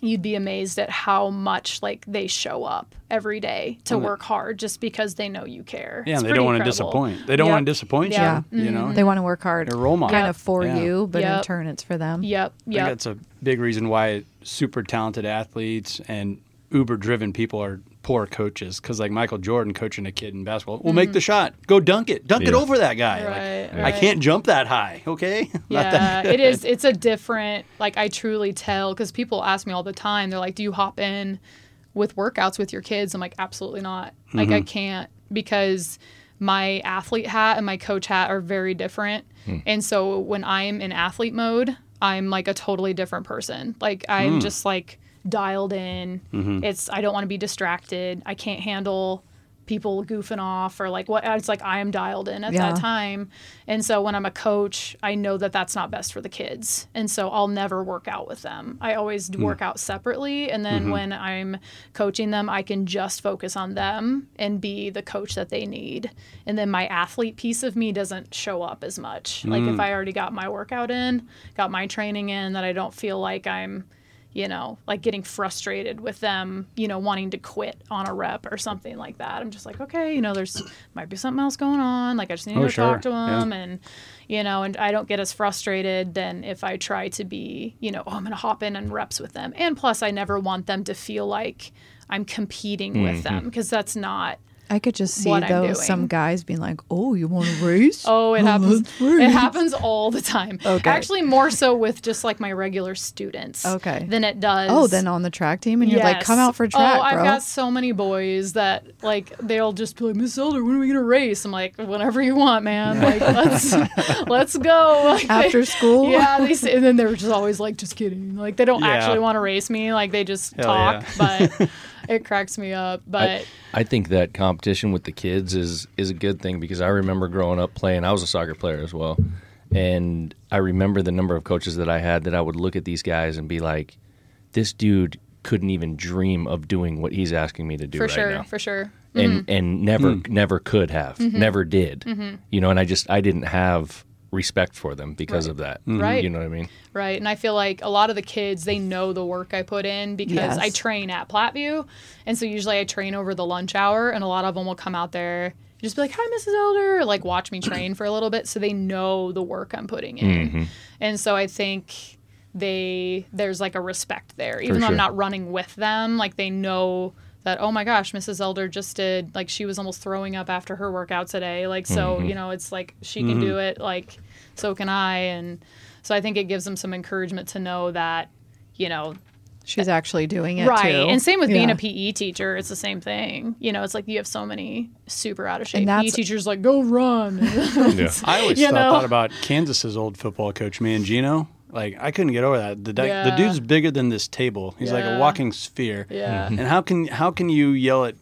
Speaker 5: you'd be amazed at how much like they show up every day to work hard just because they know you care.
Speaker 3: Yeah,
Speaker 5: It's
Speaker 3: they don't want to disappoint. They don't
Speaker 5: Yep.
Speaker 3: want to disappoint
Speaker 5: Yeah.
Speaker 3: you. You know,
Speaker 4: they want to work hard,
Speaker 3: they're role model.
Speaker 4: kind of for
Speaker 3: Yeah.
Speaker 4: you, but in turn, it's for them.
Speaker 5: Yep.
Speaker 3: I think
Speaker 5: Yep.
Speaker 3: that's a big reason why super talented athletes and uber driven people are poor coaches. Because like Michael Jordan coaching a kid in basketball, well, make mm-hmm. the shot, go dunk it, dunk it over that guy. Like,
Speaker 5: Mm-hmm. Right,
Speaker 3: I can't jump that high. Okay, Not
Speaker 5: Yeah,
Speaker 3: that-
Speaker 5: it is. It's a different. Like I truly tell because people ask me all the time. They're like, "Do you hop in with workouts with your kids. I'm like, absolutely not. Like, I mm-hmm. can't because my athlete hat and my coach hat are very different. Hmm. And so when I'm in athlete mode, I'm like a totally different person. Like, I'm hmm. just like dialed in. Mm-hmm. It's, I don't want to be distracted. I can't handle people goofing off or like what it's like I am dialed in at
Speaker 4: Yeah.
Speaker 5: that time. And so when I'm a coach, I know that that's not best for the kids. And so I'll never work out with them. I always mm. work out separately and then mm-hmm. when I'm coaching them, I can just focus on them and be the coach that they need. And then my athlete piece of me doesn't show up as much. Like if mm. I already got my workout in, got my training in that I don't feel like I'm you know, like getting frustrated with them, you know, wanting to quit on a rep or something like that. I'm just like, okay, you know, there's might be something else going on. Like I just need
Speaker 3: Oh,
Speaker 5: to talk to
Speaker 3: sure. Yeah.
Speaker 5: them, and you know, and I don't get as frustrated than if I try to be, you know, oh, I'm gonna hop in and reps with them. And plus, I never want them to feel like I'm competing with mm-hmm. them because that's not.
Speaker 4: I could just see
Speaker 5: what
Speaker 4: though some guys being like, "Oh, you want to race?
Speaker 5: Oh, it oh,
Speaker 4: happens. race."
Speaker 5: It happens all the time.
Speaker 4: Okay.
Speaker 5: Actually, more so with just like my regular students.
Speaker 4: Okay.
Speaker 5: Than it does.
Speaker 4: Oh, then on the track team, and you're like, "Come out for track,
Speaker 5: Oh, I've
Speaker 4: bro."
Speaker 5: got so many boys that like they'll just be like, Miss Elder, when are we gonna race? I'm like, whenever you want, man. Like let's let's go. Like, they-
Speaker 4: After school?
Speaker 5: Yeah, they say, and then they're just always like, just kidding. Like they don't
Speaker 3: Yeah.
Speaker 5: actually want to race me. Like they just
Speaker 3: Hell
Speaker 5: talk,
Speaker 3: yeah.
Speaker 5: but it cracks me up. But
Speaker 2: I think that competition with the kids is is a good thing because I remember growing up playing. I was a soccer player as well, and I remember the number of coaches that I had that I would look at these guys and be like, "This dude couldn't even dream of doing what he's asking me to do
Speaker 5: for
Speaker 2: right
Speaker 5: sure,
Speaker 2: now."
Speaker 5: for sure.
Speaker 2: and mm-hmm. and never
Speaker 3: Hmm.
Speaker 2: never could have mm-hmm. never did mm-hmm. you know and i just i didn't have respect for them because of that mm-hmm.
Speaker 5: Right.
Speaker 2: you know what i mean
Speaker 5: Right. And I feel like a lot of the kids, they know the work I put in because
Speaker 4: Yes.
Speaker 5: I train at Platteview. And so usually I train over the lunch hour, and a lot of them will come out there, just be like, Hi, Mrs. Elder, or like watch me train for a little bit. So they know the work I'm putting in. Mm-hmm. And so I think they, there's like a respect there. Even though I'm not running with them, like they know that oh my gosh mrs elder just did like she was almost throwing up after her workout today. Like so mm-hmm. you know it's like she can mm-hmm. do it like so can i. And so i think it gives them some encouragement to know that you know
Speaker 4: She's actually doing it
Speaker 5: right.
Speaker 4: too.
Speaker 5: and same with being a pe teacher it's the same thing. You know it's like you have so many super out of shape
Speaker 4: And
Speaker 5: pe teachers like go run.
Speaker 2: Yeah.
Speaker 3: I always
Speaker 5: You
Speaker 3: thought, thought about Kansas's old football coach, Mangino. Like I couldn't get over that. The, di- the dude's bigger than this table. He's like a walking sphere.
Speaker 5: Yeah.
Speaker 3: And how can how can you yell at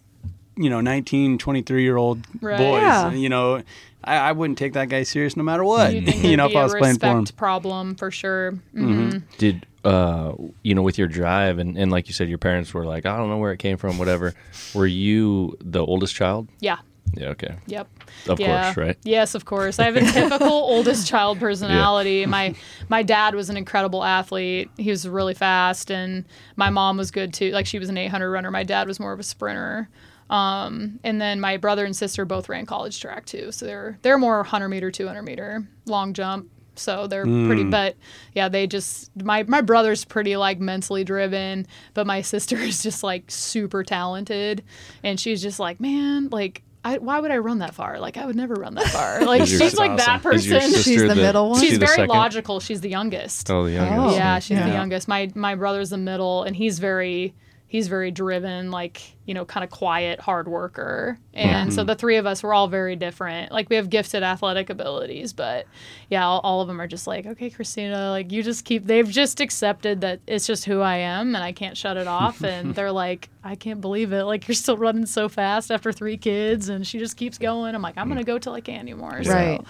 Speaker 3: you know 19, 23 year old
Speaker 5: Right.
Speaker 3: boys?
Speaker 4: Yeah.
Speaker 3: You know, I, I wouldn't take that guy serious no matter what.
Speaker 5: you
Speaker 3: you know,
Speaker 5: there'd
Speaker 3: if
Speaker 5: be
Speaker 3: I
Speaker 5: a
Speaker 3: was playing for him.
Speaker 5: respect problem for sure hmm
Speaker 2: did uh you know with your drive and, and like you said your parents were like i don't know where it came from whatever were you the oldest child
Speaker 5: yeah
Speaker 2: yeah okay
Speaker 5: Yep.
Speaker 2: Of
Speaker 5: yeah.
Speaker 2: course, right?
Speaker 5: Yes, of course. I have a typical oldest child personality. My my dad was an incredible athlete. He was really fast, and my mom was good too. Like she was an 800 runner. My dad was more of a sprinter. Um, and then my brother and sister both ran college track too. So they're they're more 100 meter, 200 meter, long jump. So they're pretty, but yeah, they just my my brother's pretty like mentally driven, but my sister is just like super talented, and she's just like, man, like. I, why would I run that far? Like I would never run that far. Like
Speaker 2: Is your-
Speaker 5: she's like
Speaker 3: That's
Speaker 5: that
Speaker 3: awesome.
Speaker 2: Is your
Speaker 5: person.
Speaker 4: She's the middle one?
Speaker 2: is she
Speaker 5: She's very
Speaker 2: second?
Speaker 5: logical. She's the youngest.
Speaker 2: oh the youngest
Speaker 4: Oh.
Speaker 5: yeah, she's the youngest. My my brother's the middle, and he's very he's very driven, like you know, kind of quiet, hard worker. And so hmm. the three of us, we're all very different. Like we have gifted athletic abilities, but yeah, all, all of them are just like, okay, Christina, like you just keep. They've just accepted that it's just who I am, and I can't shut it off. and they're like, I can't believe it. Like you're still running so fast after three kids, and she just keeps going. I'm like, I'm gonna hmm. go till I can anymore. So-
Speaker 4: Right.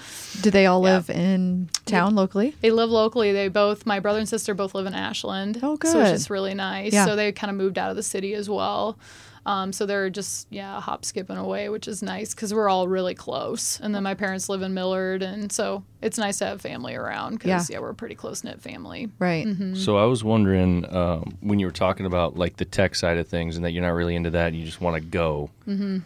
Speaker 4: Do they all
Speaker 5: Yeah.
Speaker 4: live in town locally?
Speaker 5: they live locally. They both, my brother and sister, both live in Ashland.
Speaker 4: Oh, good.
Speaker 5: So it's just really nice.
Speaker 4: Yeah.
Speaker 5: So they kind of moved out of the city as well. Um, so they're just yeah hop skipping away, which is nice because we're all really close. And then my parents live in Millard, and so it's nice to have family around because
Speaker 4: Yeah.
Speaker 5: yeah. we're a pretty close knit family.
Speaker 4: Right.
Speaker 5: Mm-hmm.
Speaker 2: So I was wondering um, when you were talking about like the tech side of things and that you're not really into that, and you just want to go.
Speaker 5: Mm-hmm.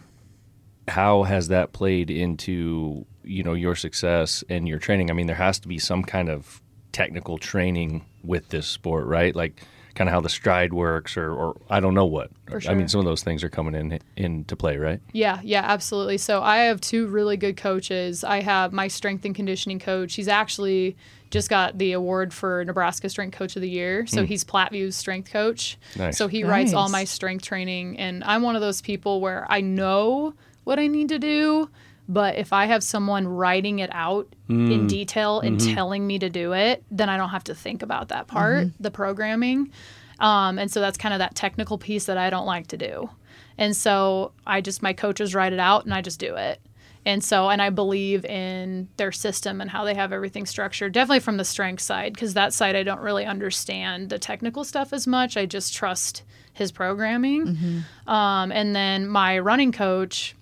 Speaker 2: How has that played into you know your success and your training? I mean, there has to be some kind of technical training with this sport, right? Like, kind of how the stride works, or, or I don't know what.
Speaker 5: For
Speaker 2: I mean, some of those things are coming in into play, right?
Speaker 5: Yeah, yeah, absolutely. So I have two really good coaches. I have my strength and conditioning coach. He's actually just got the award for Nebraska Strength Coach of the Year. So hmm. he's Platteview's strength coach.
Speaker 2: Nice.
Speaker 5: So he writes all my strength training and I'm one of those people where I know what I need to do, but if I have someone writing it out in detail and telling me to do it, then I don't have to think about that part, the programming. Um, and so that's kind of that technical piece that I don't like to do. And so I just, my coaches write it out and I just do it. And so, and I believe in their system and how they have everything structured, definitely from the strength side, because that side I don't really understand the technical stuff as much. I just trust his programming. Um, and then my running coach,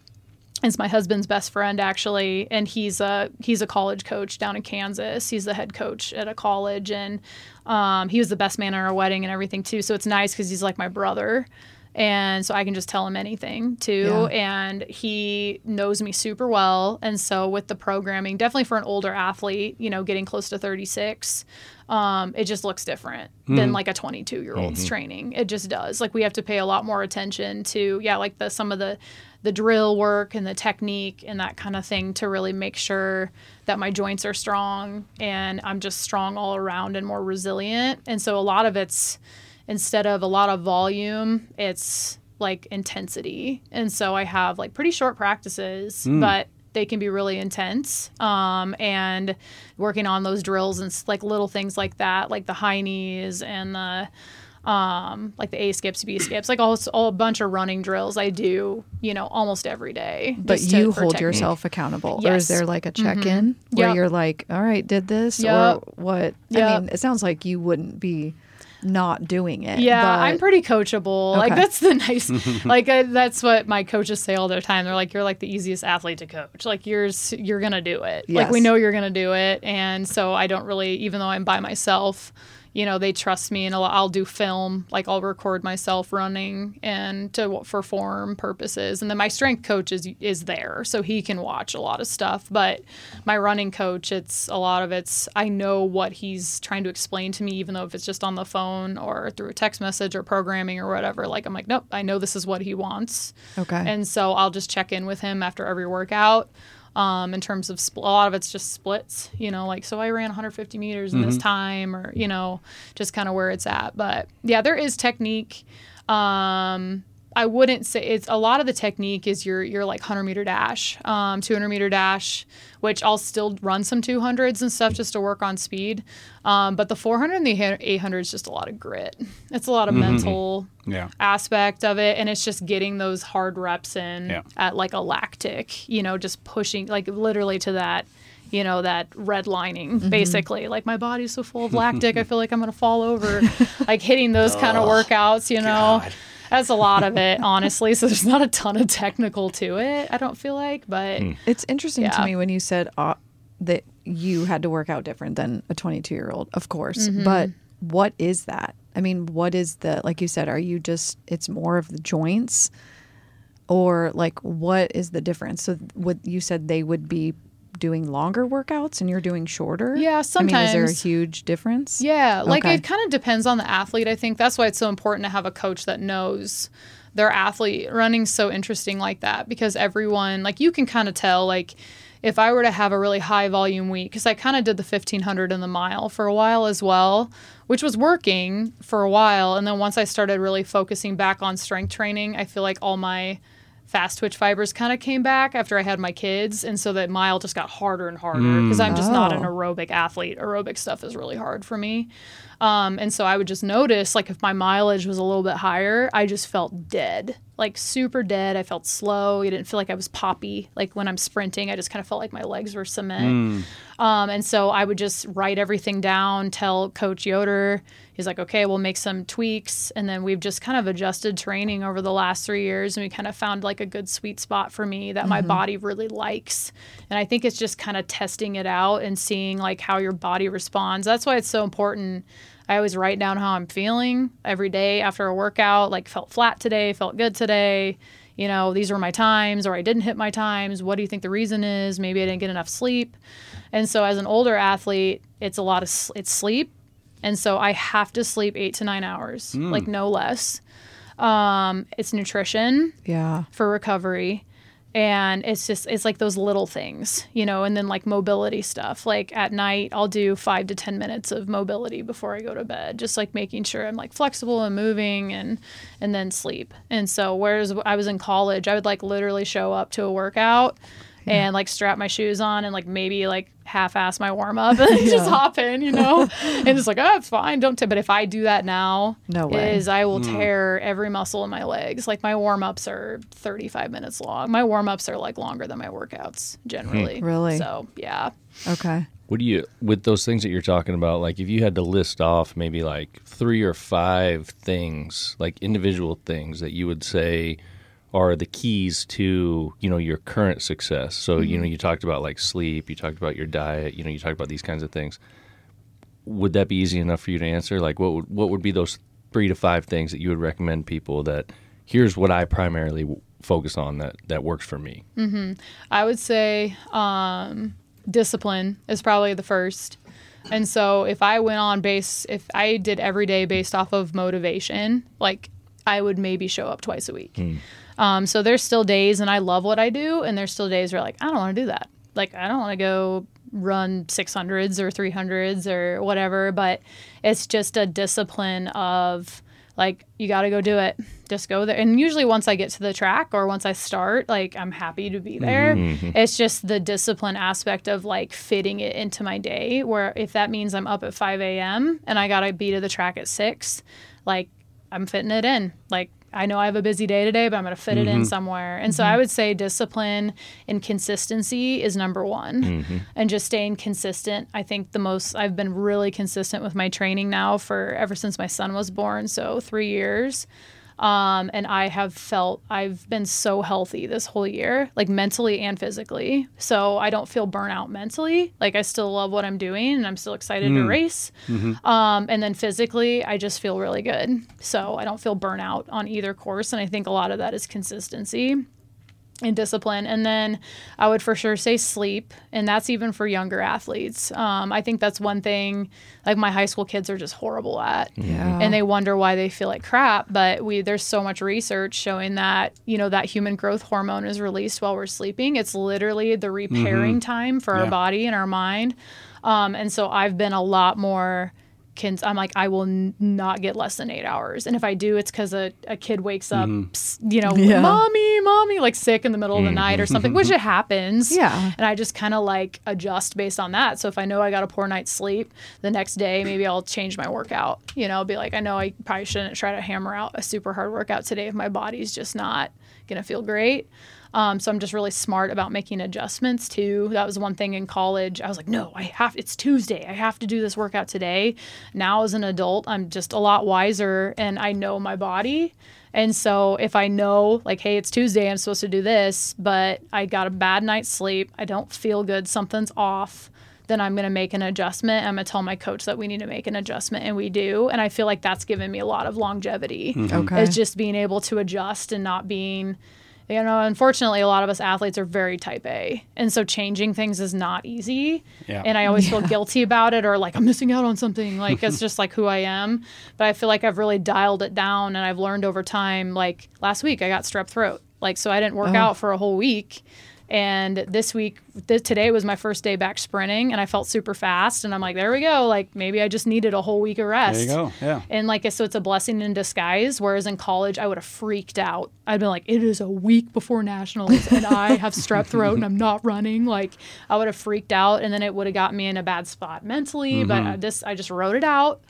Speaker 5: is my husband's best friend actually and he's a he's a college coach down in Kansas. He's the head coach at a college and um, he was the best man at our wedding and everything too. So it's nice because he's like my brother. And so I can just tell him anything too.
Speaker 4: Yeah.
Speaker 5: And he knows me super well. And so with the programming, definitely for an older athlete, you know, getting close to 36, um, it just looks different than like a 22 year old's training. It just does. Like we have to pay a lot more attention to, yeah, like the some of the the drill work and the technique and that kind of thing to really make sure that my joints are strong and I'm just strong all around and more resilient. And so a lot of it's instead of a lot of volume, it's like intensity. And so I have like pretty short practices, but they can be really intense. Um, and working on those drills and like little things like that, like the high knees and the um, like the A skips, B skips, like all, all a bunch of running drills I do, you know, almost every day.
Speaker 4: But
Speaker 5: just to-
Speaker 4: you hold
Speaker 5: technique.
Speaker 4: yourself accountable, or is there like a check-in where
Speaker 5: Yep.
Speaker 4: you're like, "All right, did this,"
Speaker 5: Yep.
Speaker 4: or what? I mean, it sounds like you wouldn't be not doing it.
Speaker 5: Yeah,
Speaker 4: but-
Speaker 5: I'm pretty coachable. Like that's the nice. like I, that's what my coaches say all the time. They're like, "You're like the easiest athlete to coach. Like you're you're gonna do it. Like we know you're gonna do it." And so I don't really, even though I'm by myself, you know, they trust me, and I'll, do film. Like I'll record myself running and to for form purposes. And then my strength coach is is there, so he can watch a lot of stuff. But my running coach, it's a lot of it's I know what he's trying to explain to me, even though if it's just on the phone or through a text message or programming or whatever. Like I'm like, nope, I know this is what he wants.
Speaker 4: Okay.
Speaker 5: And so I'll just check in with him after every workout. Um, in terms of spl- a lot of it's just splits, you know, like so I ran 150 meters in this time, or you know, just kind of where it's at. But yeah, there is technique. Um, I wouldn't say it's a lot of the technique is your your like 100 meter dash, um, 200 meter dash, which I'll still run some 200s and stuff just to work on speed. Um, but the 400 and the 800 is just a lot of grit. It's a lot of mental
Speaker 3: Yeah.
Speaker 5: aspect of it and it's just getting those hard reps in
Speaker 3: Yeah.
Speaker 5: at like a lactic you know just pushing like literally to that you know that red lining basically like my body's so full of lactic i feel like i'm gonna fall over like hitting those kind of workouts you know
Speaker 3: God.
Speaker 5: That's a lot of it honestly so there's not a ton of technical to it i don't feel like but
Speaker 4: It's interesting to me when you said uh, that you had to work out different than a 22 year old, of course.
Speaker 5: Mm-hmm.
Speaker 4: But what is that? I mean, what is the, like you said, are you just, it's more of the joints? Or like, what is the difference? So, what you said they would be doing longer workouts and you're doing shorter?
Speaker 5: Yeah,
Speaker 4: I mean, is there a huge difference?
Speaker 5: Yeah, like
Speaker 4: Okay.
Speaker 5: it kind of depends on the athlete. I think that's why it's so important to have a coach that knows their athlete. Running's so interesting like that because everyone, like you can kind of tell, like if I were to have a really high volume week, because I kind of did the 1500 and the mile for a while as well, which was working for a while. And then once I started really focusing back on strength training, I feel like all my fast twitch fibers kind of came back after I had my kids. And so that mile just got harder and harder because I'm just not an
Speaker 4: Oh.
Speaker 5: aerobic athlete. Aerobic stuff is really hard for me. Um, and so I would just notice, like, if my mileage was a little bit higher, I just felt dead, like super dead. I felt slow. I didn't feel like I was poppy. Like when I'm sprinting, I just kind of felt like my legs were cement. Um, and so I would just write everything down, tell Coach Yoder, he's like, okay, we'll make some tweaks. And then we've just kind of adjusted training over the last three years. And we kind of found like a good sweet spot for me that my body really likes. And I think it's just kind of testing it out and seeing like how your body responds. That's why it's so important. I always write down how I'm feeling every day after a workout, like felt flat today, felt good today. You know, these were my times, or I didn't hit my times. What do you think the reason is? Maybe I didn't get enough sleep. And so, as an older athlete, it's a lot of it's sleep, And so I have to sleep eight to nine hours, like no less. Um, it's nutrition
Speaker 4: Yeah.
Speaker 5: for recovery. And it's just, it's like those little things, you know, and then like mobility stuff. Like at night, I'll do five to 10 minutes of mobility before I go to bed, just like making sure I'm like flexible and moving and, and then sleep. And so, whereas I was in college, I would like literally show up to a workout and like strap my shoes on and like maybe like half ass my warm up and just hop in, you know? and it's like, oh, it's fine. Don't, t-. but if I do that now,
Speaker 4: No way.
Speaker 5: is I will mm. tear every muscle in my legs. Like my warm ups are 35 minutes long. My warm ups are like longer than my workouts generally. Hmm.
Speaker 4: Really?
Speaker 5: So, yeah.
Speaker 4: Okay.
Speaker 2: What do you with those things that you're talking about? Like, if you had to list off maybe like three or five things, like individual things that you would say are the keys to you know your current success. So you know mm-hmm. you talked about like sleep, you talked about your diet, you know you talked about these kinds of things. Would that be easy enough for you to answer? Like, what would what would be those three to five things that you would recommend people that here's what I primarily w- focus on that that works for me. Mm-hmm.
Speaker 5: I would say um, discipline is probably the first. And so if I went on base, if I did every day based off of motivation, like I would maybe show up twice a week. Hmm. Um, so there's still days, and I love what I do, and there's still days where like I don't want to do that. Like I don't want to go run 600s or 300s or whatever, but it's just a discipline of like you got to go do it. Just go there. And usually once i get to the track or once i start like i'm happy to be there. It's just the discipline aspect of like fitting it into my day where if that means i'm up at 5 a.m and i gotta be to the track at 6 like i'm fitting it in. Like i know i have a busy day today but i'm gonna fit it in mm-hmm. somewhere. And so i mm-hmm. would say discipline and consistency is number one. Mm-hmm. And just staying consistent i think the most i've been really consistent with my training now for ever since my son was born so three years um, and I have felt I've been so healthy this whole year, like mentally and physically. So I don't feel burnout mentally. Like I still love what I'm doing and I'm still excited to race. Um, and then physically, I just feel really good. So I don't feel burnout on either course. And I think a lot of that is consistency and discipline. And then I would for sure say sleep, and that's even for younger athletes. Um, I think that's one thing like my high school kids are just horrible at,
Speaker 4: Yeah.
Speaker 5: and they wonder why they feel like crap. But we there's so much research showing that you know that human growth hormone is released while we're sleeping. It's literally the repairing time for our body and our mind. Um, and so I've been a lot more. Can, I'm like I will n- not get less than eight hours, and if I do, it's because a, a kid wakes up, mm-hmm. s- you know,
Speaker 4: Yeah.
Speaker 5: mommy, mommy, like sick in the middle of the night or mm-hmm. something, which it happens.
Speaker 4: Yeah.
Speaker 5: And I just kind of like adjust based on that. So if I know I got a poor night's sleep, the next day maybe I'll change my workout. You know, be like, I know I probably shouldn't try to hammer out a super hard workout today if my body's just not gonna feel great. Um, so I'm just really smart about making adjustments too. That was one thing in college. I was like, no, I have. It's Tuesday. I have to do this workout today. Now as an adult, I'm just a lot wiser and I know my body. And so if I know, like, hey, it's Tuesday, I'm supposed to do this, but I got a bad night's sleep, I don't feel good, something's off, then I'm going to make an adjustment. I'm going to tell my coach that we need to make an adjustment, and we do. And I feel like that's given me a lot of longevity.
Speaker 4: Okay.
Speaker 5: Is just being able to adjust and not being, you know, unfortunately, a lot of us athletes are very type A. And so changing things is not easy.
Speaker 3: Yeah.
Speaker 5: And I always feel guilty about it or like I'm missing out on something. Like it's just like who I am. But I feel like I've really dialed it down and I've learned over time. Like last week, I got strep throat. Like, so I didn't work oh. out for a whole week. And this week, th- today was my first day back sprinting, and I felt super fast. And I'm like, there we go. Like maybe I just needed a whole week of rest.
Speaker 3: There you go. Yeah.
Speaker 5: And like, so it's a blessing in disguise. Whereas in college, I would have freaked out. I'd been like, it is a week before nationals, and I have strep throat, and I'm not running. Like, I would have freaked out, and then it would have got me in a bad spot mentally. But mm-hmm. I just, I just wrote it out.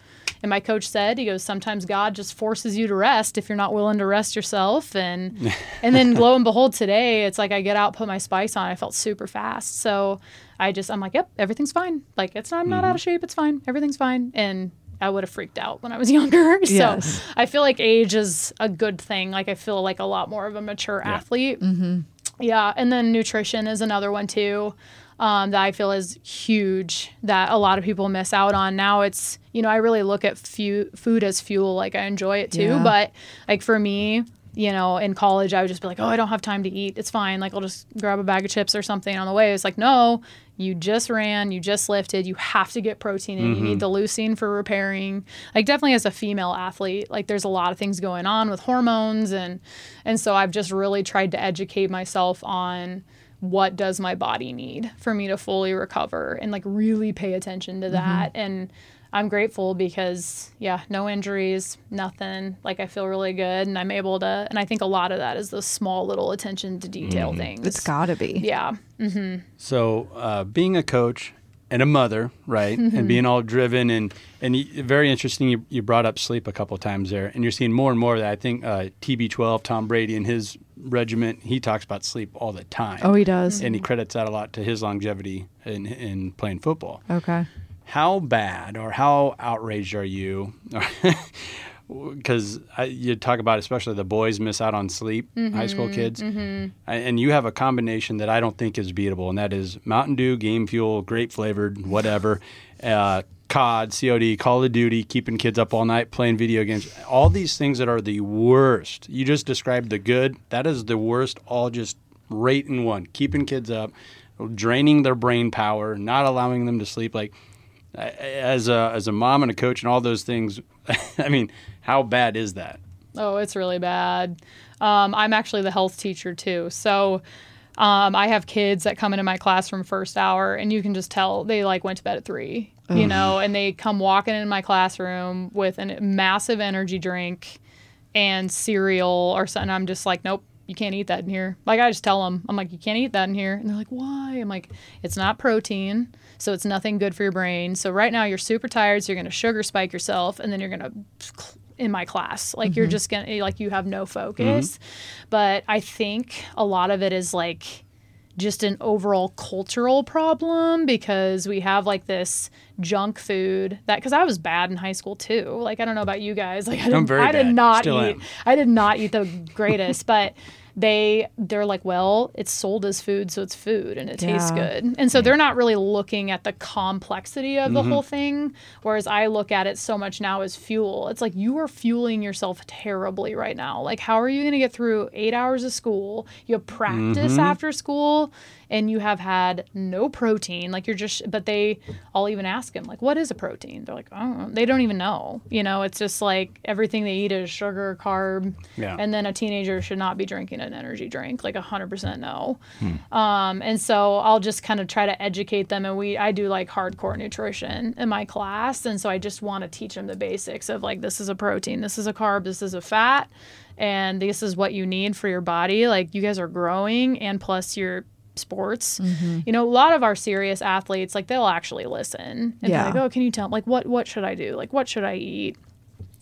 Speaker 5: And my coach said, he goes, sometimes God just forces you to rest if you're not willing to rest yourself. And and then lo and behold, today it's like I get out, put my spikes on, I felt super fast. So I just I'm like, yep, everything's fine. Like it's I'm not mm-hmm. out of shape, it's fine, everything's fine. And I would have freaked out when I was younger. So
Speaker 4: Yes.
Speaker 5: I feel like age is a good thing. Like I feel like a lot more of a mature athlete. Mm-hmm. Yeah, and then nutrition is another one too. Um, that I feel is huge that a lot of people miss out on. Now it's, you know, I really look at fu- food as fuel. Like I enjoy it too,
Speaker 4: Yeah.
Speaker 5: but like for me, you know, in college, I would just be like, oh, I don't have time to eat. It's fine. Like, I'll just grab a bag of chips or something on the way. It's like, no, you just ran, you just lifted, you have to get protein in. You need the leucine for repairing. Like, definitely as a female athlete, like, there's a lot of things going on with hormones. And, and so I've just really tried to educate myself on what does my body need for me to fully recover and like really pay attention to that. And, I'm grateful because yeah, no injuries, nothing. Like I feel really good and I'm able to and I think a lot of that is the small little attention to detail things.
Speaker 4: It's gotta be.
Speaker 5: yeah. Mm-hmm.
Speaker 3: So, uh, being a coach and a mother, right, and being all driven and and y- very interesting. You, you brought up sleep a couple times there, and you're seeing more and more of that. I think uh, TB12, Tom Brady, and his regiment, he talks about sleep all the time.
Speaker 4: Oh, he does.
Speaker 3: and he credits that a lot to his longevity in in playing football.
Speaker 4: Okay.
Speaker 3: How bad or how outraged are you? Because you talk about, especially the boys miss out on sleep, high mm-hmm, school kids, mm-hmm. I- and you have a combination that I don't think is beatable, and that is Mountain Dew, Game Fuel, grape flavored, whatever, uh, COD, COD, Call of Duty, keeping kids up all night playing video games. All these things that are the worst. You just described the good. That is the worst. All just right in one. Keeping kids up, draining their brain power, not allowing them to sleep. Like as a as a mom and a coach and all those things. I mean, how bad is that?
Speaker 5: Oh, it's really bad. Um, I'm actually the health teacher too. So um, I have kids that come into my classroom first hour, and you can just tell they like went to bed at three, you know, and they come walking in my classroom with a massive energy drink and cereal or something. I'm just like, nope. You can't eat that in here. Like I just tell them, I'm like, you can't eat that in here, and they're like, why? I'm like, it's not protein, so it's nothing good for your brain. So right now you're super tired, so you're gonna sugar spike yourself, and then you're gonna in my class. Like you're mm-hmm. just gonna like you have no focus. Mm-hmm. But I think a lot of it is like just an overall cultural problem because we have like this junk food that because I was bad in high school too. Like I don't know about you guys. Like I, didn't,
Speaker 3: very
Speaker 5: I did not
Speaker 3: Still
Speaker 5: eat
Speaker 3: am.
Speaker 5: I did not eat the greatest, but they they're like, well, it's sold as food, so it's food and it tastes
Speaker 4: Yeah.
Speaker 5: good. And so they're not really looking at the complexity of the mm-hmm. whole thing. Whereas I look at it so much now as fuel. It's like you are fueling yourself terribly right now. Like, how are you going to get through eight hours of school? You have practice mm-hmm. after school and you have had no protein. Like, you're just, but they, I'll even ask them, like, what is a protein? They're like, oh, they don't even know. You know, it's just like everything they eat is sugar, carb.
Speaker 3: Yeah.
Speaker 5: And then a teenager should not be drinking an energy drink, like 100% no. Um, and so I'll just kind of try to educate them. And we, I do like hardcore nutrition in my class. And so I just want to teach them the basics of like, this is a protein, this is a carb, this is a fat, and this is what you need for your body. Like, you guys are growing, and plus your sports. You know, a lot of our serious athletes, like, they'll actually listen and
Speaker 4: Yeah.
Speaker 5: be like, oh, can you tell, like, what, what should I do? Like, what should I eat?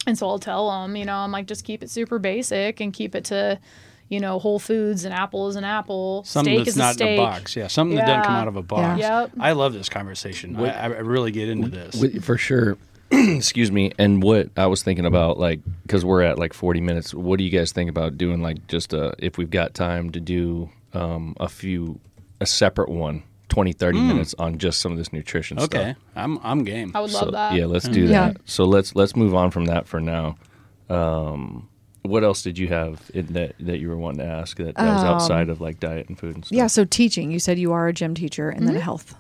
Speaker 5: And so I'll tell them, you know, I'm like, just keep it super basic and keep it to, you know, whole foods and apple is an apple.
Speaker 3: Something
Speaker 5: steak
Speaker 3: that's
Speaker 5: is
Speaker 3: not
Speaker 5: a steak.
Speaker 3: in a box. Yeah, something that doesn't come out of a box.
Speaker 5: Yeah. Yep.
Speaker 3: I love this conversation. I, I really get into this.
Speaker 2: Wi- For sure. Excuse me. And what I was thinking about, like, because we're at like 40 minutes, what do you guys think about doing, like, just a, if we've got time to do um, a few, a separate one, 20, 30 minutes on just some of this nutrition stuff?
Speaker 3: okay, I'm I'm game.
Speaker 5: I would love
Speaker 2: So,
Speaker 5: that.
Speaker 2: Yeah, let's do
Speaker 4: Yeah.
Speaker 2: that. So let's let's move on from that for now. Um, what else did you have in that that you were wanting to ask that, that was
Speaker 4: Um,
Speaker 2: outside of like diet and food and stuff?
Speaker 4: Yeah. So teaching, you said you are a gym teacher and then health.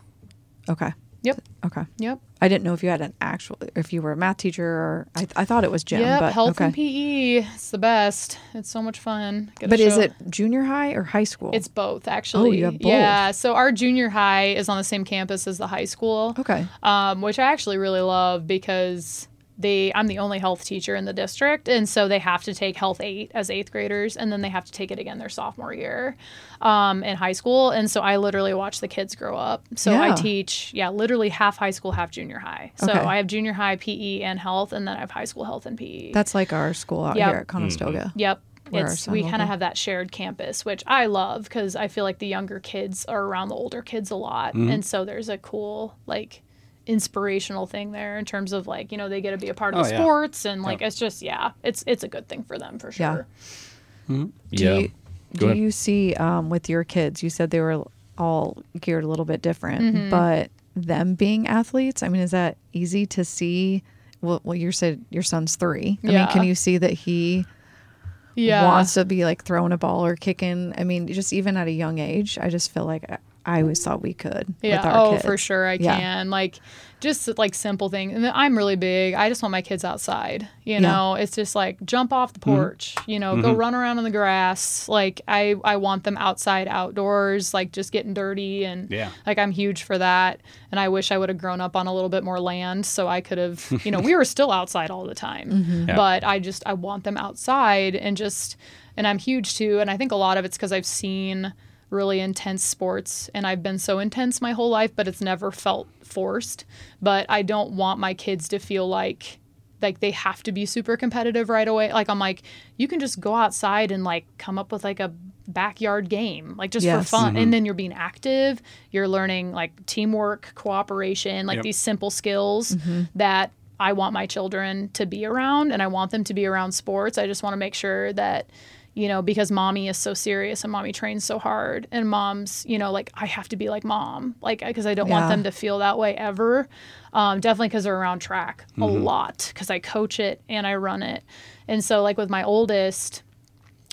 Speaker 4: Okay.
Speaker 5: Yep.
Speaker 4: Okay.
Speaker 5: Yep.
Speaker 4: I didn't know if you had an actual, if you were a math teacher or I, I thought it was gym.
Speaker 5: Yep.
Speaker 4: but
Speaker 5: Health
Speaker 4: okay.
Speaker 5: and PE. It's the best. It's so much fun. Get
Speaker 4: But is it junior high or high school?
Speaker 5: It's both, actually.
Speaker 4: Oh, you have both.
Speaker 5: Yeah. So our junior high is on the same campus as the high school.
Speaker 4: okay.
Speaker 5: um, which I actually really love because they I'm the only health teacher in the district, and so they have to take Health Eight as eighth graders, and then they have to take it again their sophomore year um, in high school. And so I literally watch the kids grow up. So I teach, yeah, literally half high school, half junior high. So
Speaker 4: Okay.
Speaker 5: I have junior high PE and health, and then I have high school health and PE.
Speaker 4: That's like our school out
Speaker 5: Yep.
Speaker 4: here at Conestoga.
Speaker 5: Yep.
Speaker 4: where our
Speaker 5: It's we kind of have that shared campus, which I love because I feel like the younger kids are around the older kids a lot,
Speaker 4: Mm-hmm.
Speaker 5: and so there's a cool like inspirational thing there in terms of like you know they get to be a part of
Speaker 3: Oh,
Speaker 5: the
Speaker 3: yeah.
Speaker 5: sports and like it's just yeah it's it's a good thing for them for sure.
Speaker 4: Yeah.
Speaker 5: sure.
Speaker 4: Do
Speaker 2: yeah.
Speaker 4: you, do you see um, with your kids? You said they were all geared a little bit different,
Speaker 5: Mm-hmm.
Speaker 4: but them being athletes, I mean, is that easy to see? Well, well you said your son's three. I mean, can you see that he
Speaker 5: Yeah.
Speaker 4: wants to be like throwing a ball or kicking. I mean, just even at a young age, I just feel like I, I always thought we could.
Speaker 5: Yeah.
Speaker 4: With our
Speaker 5: oh,
Speaker 4: kids.
Speaker 5: for sure I
Speaker 4: Yeah.
Speaker 5: can. Like just like simple things. And I'm really big. I just want my kids outside. You
Speaker 4: Yeah.
Speaker 5: know, it's just like jump off the mm-hmm. porch, you know, go mm-hmm. run around on the grass. Like I I want them outside outdoors, like just getting dirty and
Speaker 3: Yeah.
Speaker 5: like I'm huge for that. And I wish I would have grown up on a little bit more land so I could have, you know, we were still outside all the time. Mm-hmm.
Speaker 3: Yeah.
Speaker 5: But I just I want them outside and just and I'm huge too and I think a lot of it's cuz I've seen really intense sports and I've been so intense my whole life but it's never felt forced. But I don't want my kids to feel like like they have to be super competitive right away. Like I'm like, you can just go outside and like come up with like a backyard game, like just
Speaker 4: Yes.
Speaker 5: for fun. Mm-hmm. And then you're being active, you're learning like teamwork, cooperation, like
Speaker 3: Yep.
Speaker 5: these simple skills mm-hmm. that I want my children to be around and I want them to be around sports. I just want to make sure that you know, because mommy is so serious and mommy trains so hard, and mom's, you know, like I have to be like mom, like because I don't want them to feel that way ever. Um, definitely because they're around track a lot because I coach it and I run it, and so like with my oldest,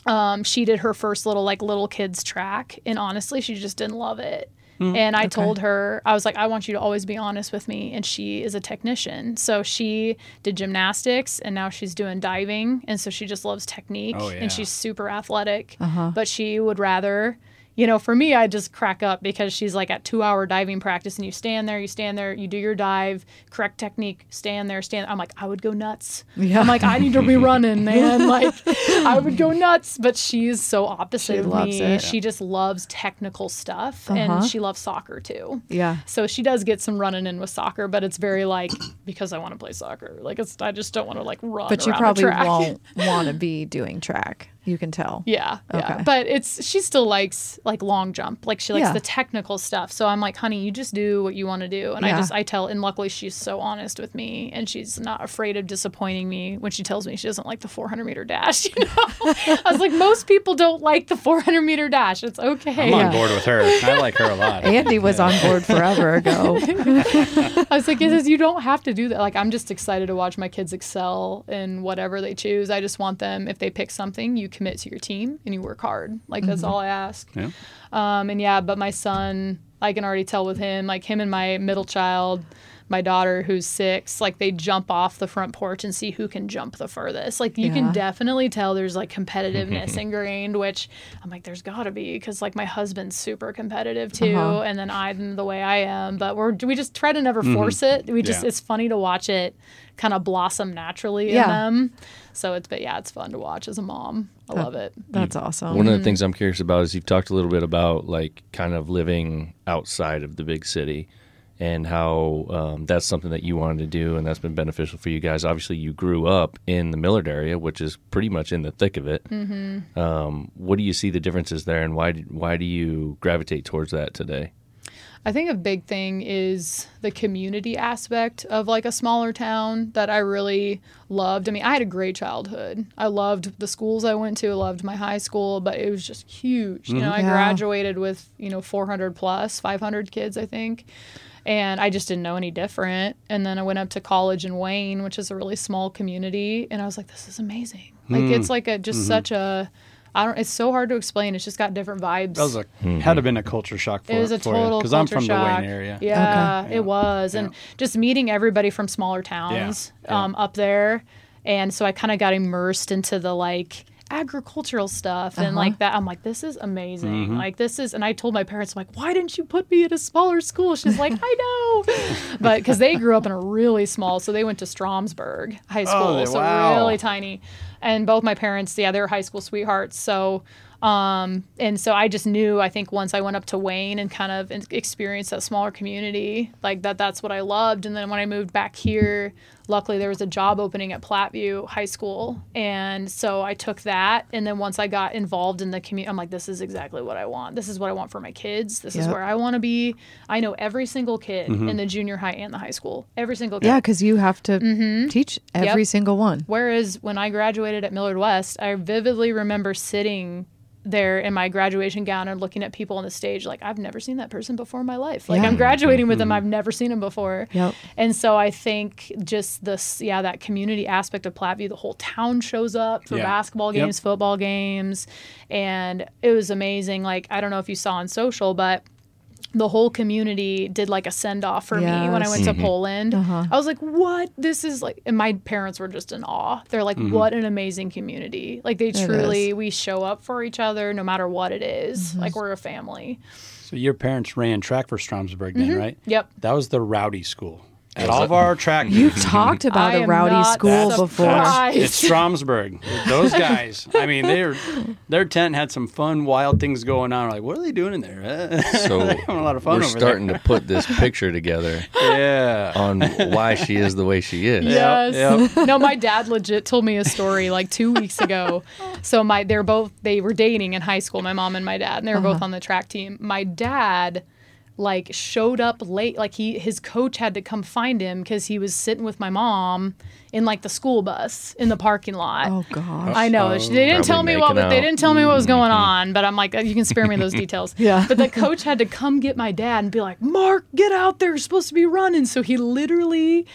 Speaker 5: um, she did her first little like little kids track, and honestly, she just didn't love it. And I told her, I was like, I want you to always be honest with me. And she is a technician. So she did gymnastics and now she's doing diving. And so she just loves technique
Speaker 3: Oh, yeah.
Speaker 5: and she's super athletic.
Speaker 4: Uh-huh.
Speaker 5: But she would rather, you know, for me, I just crack up because she's like at two hour diving practice and you stand there, you stand there, you do your dive, correct technique, stand there, stand. I'm like, I would go nuts.
Speaker 4: Yeah.
Speaker 5: I'm like, I need to be running, man. Like, I would go nuts. But she's so opposite
Speaker 4: She
Speaker 5: of
Speaker 4: loves
Speaker 5: me.
Speaker 4: it.
Speaker 5: She just loves technical stuff
Speaker 4: Uh-huh.
Speaker 5: and she loves soccer too.
Speaker 4: Yeah.
Speaker 5: So she does get some running in with soccer, but it's very like because I want to play soccer. Like it's I just don't want to like run.
Speaker 4: But you probably won't want to be doing track. You can tell.
Speaker 5: Yeah, yeah. But it's she still likes like long jump. Like she likes
Speaker 4: Yeah.
Speaker 5: the technical stuff. So I'm like, honey, you just do what you want to do. And I just I tell and luckily she's so honest with me and she's not afraid of disappointing me when she tells me she doesn't like the 400 meter dash. You know, I was like, most people don't like the 400 meter dash. It's okay.
Speaker 3: I'm
Speaker 4: Yeah.
Speaker 3: on board with her. I like her a lot.
Speaker 4: Andy was on board forever ago.
Speaker 5: I was like, it is, you don't have to do that. Like, I'm just excited to watch my kids excel in whatever they choose. I just want them, if they pick something, you commit to your team and you work hard. Like, that's all I ask.
Speaker 3: Yeah.
Speaker 5: Um, and yeah, but my son, I can already tell with him, like him and my middle child, my daughter who's six, like they jump off the front porch and see who can jump the furthest. Like you
Speaker 4: Yeah.
Speaker 5: can definitely tell there's like competitiveness ingrained, which I'm like, there's got to be because like my husband's super competitive too,
Speaker 4: Uh-huh.
Speaker 5: and then I'm the way I am. But we're we just try to never force it. We just
Speaker 3: Yeah.
Speaker 5: it's funny to watch it kind of blossom naturally
Speaker 4: Yeah.
Speaker 5: in them. So it's but yeah, it's fun to watch as a mom. I love it.
Speaker 4: That's awesome.
Speaker 2: One of the things I'm curious about is you've talked a little bit about like kind of living outside of the big city and how um, that's something that you wanted to do and that's been beneficial for you guys. Obviously, you grew up in the Millard area, which is pretty much in the thick of it. Mm-hmm. Um, what do you see the differences there, and why why do you gravitate towards that today?
Speaker 5: I think a big thing is the community aspect of like a smaller town that I really loved. I mean, I had a great childhood. I loved the schools I went to, loved my high school, but it was just huge. You know, mm-hmm.
Speaker 4: I
Speaker 5: graduated with, you know, 400 plus, 500 kids, I think. And I just didn't know any different. And then I went up to college in Wayne, which is a really small community, and I was like, this is amazing. Like it's mm. like a just mm-hmm. such a I don't it's so hard to explain. It's just got different vibes.
Speaker 3: That was a had to been a culture shock for
Speaker 5: It was a
Speaker 3: for
Speaker 5: total
Speaker 3: because I'm
Speaker 5: culture
Speaker 3: from
Speaker 5: shock.
Speaker 3: the Wayne area.
Speaker 5: Yeah,
Speaker 3: Okay.
Speaker 5: it was, and just meeting everybody from smaller towns
Speaker 3: Yeah.
Speaker 5: Um, up there, and so I kind of got immersed into the like agricultural stuff and like that. I'm like, this is amazing.
Speaker 3: Mm-hmm.
Speaker 5: Like this is, and I told my parents, I'm like, why didn't you put me at a smaller school? She's like, I know, but because they grew up in a really small, so they went to Stromsburg High School,
Speaker 3: they-
Speaker 5: so
Speaker 3: wow.
Speaker 5: really tiny, and both my parents, yeah, they're high school sweethearts, so. Um, and so I just knew, I think once I went up to Wayne and kind of experienced that smaller community, like that, that's what I loved. And then when I moved back here, luckily there was a job opening at Platteview High School. And so I took that. And then once I got involved in the community, I'm like, this is exactly what I want. This is what I want for my kids. This is where I want to be. I know every single kid in the junior high and the high school, every single kid.
Speaker 4: Yeah, because you have to teach every
Speaker 5: Yep.
Speaker 4: single one.
Speaker 5: Whereas when I graduated at Millard West, I vividly remember sitting there in my graduation gown and looking at people on the stage like I've never seen that person before in my life. Like
Speaker 4: Yeah.
Speaker 5: I'm graduating with them, mm-hmm. I've never seen them before.
Speaker 4: Yep.
Speaker 5: And so I think just this, yeah, that community aspect of Platteview, the whole town shows up for
Speaker 3: Yeah.
Speaker 5: basketball
Speaker 3: Yep.
Speaker 5: games, football games, and it was amazing. Like I don't know if you saw on social, but the whole community did like a send off for me when I
Speaker 4: Yes.
Speaker 5: went to mm-hmm. Poland.
Speaker 4: Uh-huh.
Speaker 5: I was like, "What? This is like." And my parents were just in awe. They're like, mm-hmm. "What an amazing community!" Like they truly,
Speaker 4: is.
Speaker 5: we show up for each other no matter what it is. Mm-hmm. Like we're a family.
Speaker 3: So your parents ran track for Stromsburg then, right?
Speaker 5: Yep.
Speaker 3: That was the rowdy school. At all of our track
Speaker 4: You've talked about
Speaker 5: I
Speaker 4: a
Speaker 5: am
Speaker 4: rowdy
Speaker 5: not
Speaker 4: school
Speaker 3: That's-
Speaker 4: before.
Speaker 5: surprised.
Speaker 3: It's Stromsburg. Those guys. I mean, they're their tent had some fun, wild things going on. We're like, what are they doing in there?
Speaker 2: So
Speaker 3: They're having a lot of fun
Speaker 2: we're
Speaker 3: over
Speaker 2: starting to put this picture together
Speaker 3: there. Yeah.
Speaker 2: on why she is the way she is.
Speaker 5: Yes.
Speaker 3: yep.
Speaker 5: no, my dad legit told me a story like two weeks ago. So my they're both they were dating in high school, my mom and my dad, and they were uh-huh. both on the track team. My dad like showed up late like he his coach had to come find him because he was sitting with my mom in like the school bus in the parking lot
Speaker 4: Oh gosh.
Speaker 5: I know.
Speaker 3: Oh,
Speaker 5: they didn't tell me what
Speaker 2: making
Speaker 5: they didn't tell me what was mm-hmm. going on, but I'm like, oh, you can spare me those details.
Speaker 4: Yeah.
Speaker 5: But the coach had to come get my dad and be like, Mark, get out there. You're supposed to be running. So he literally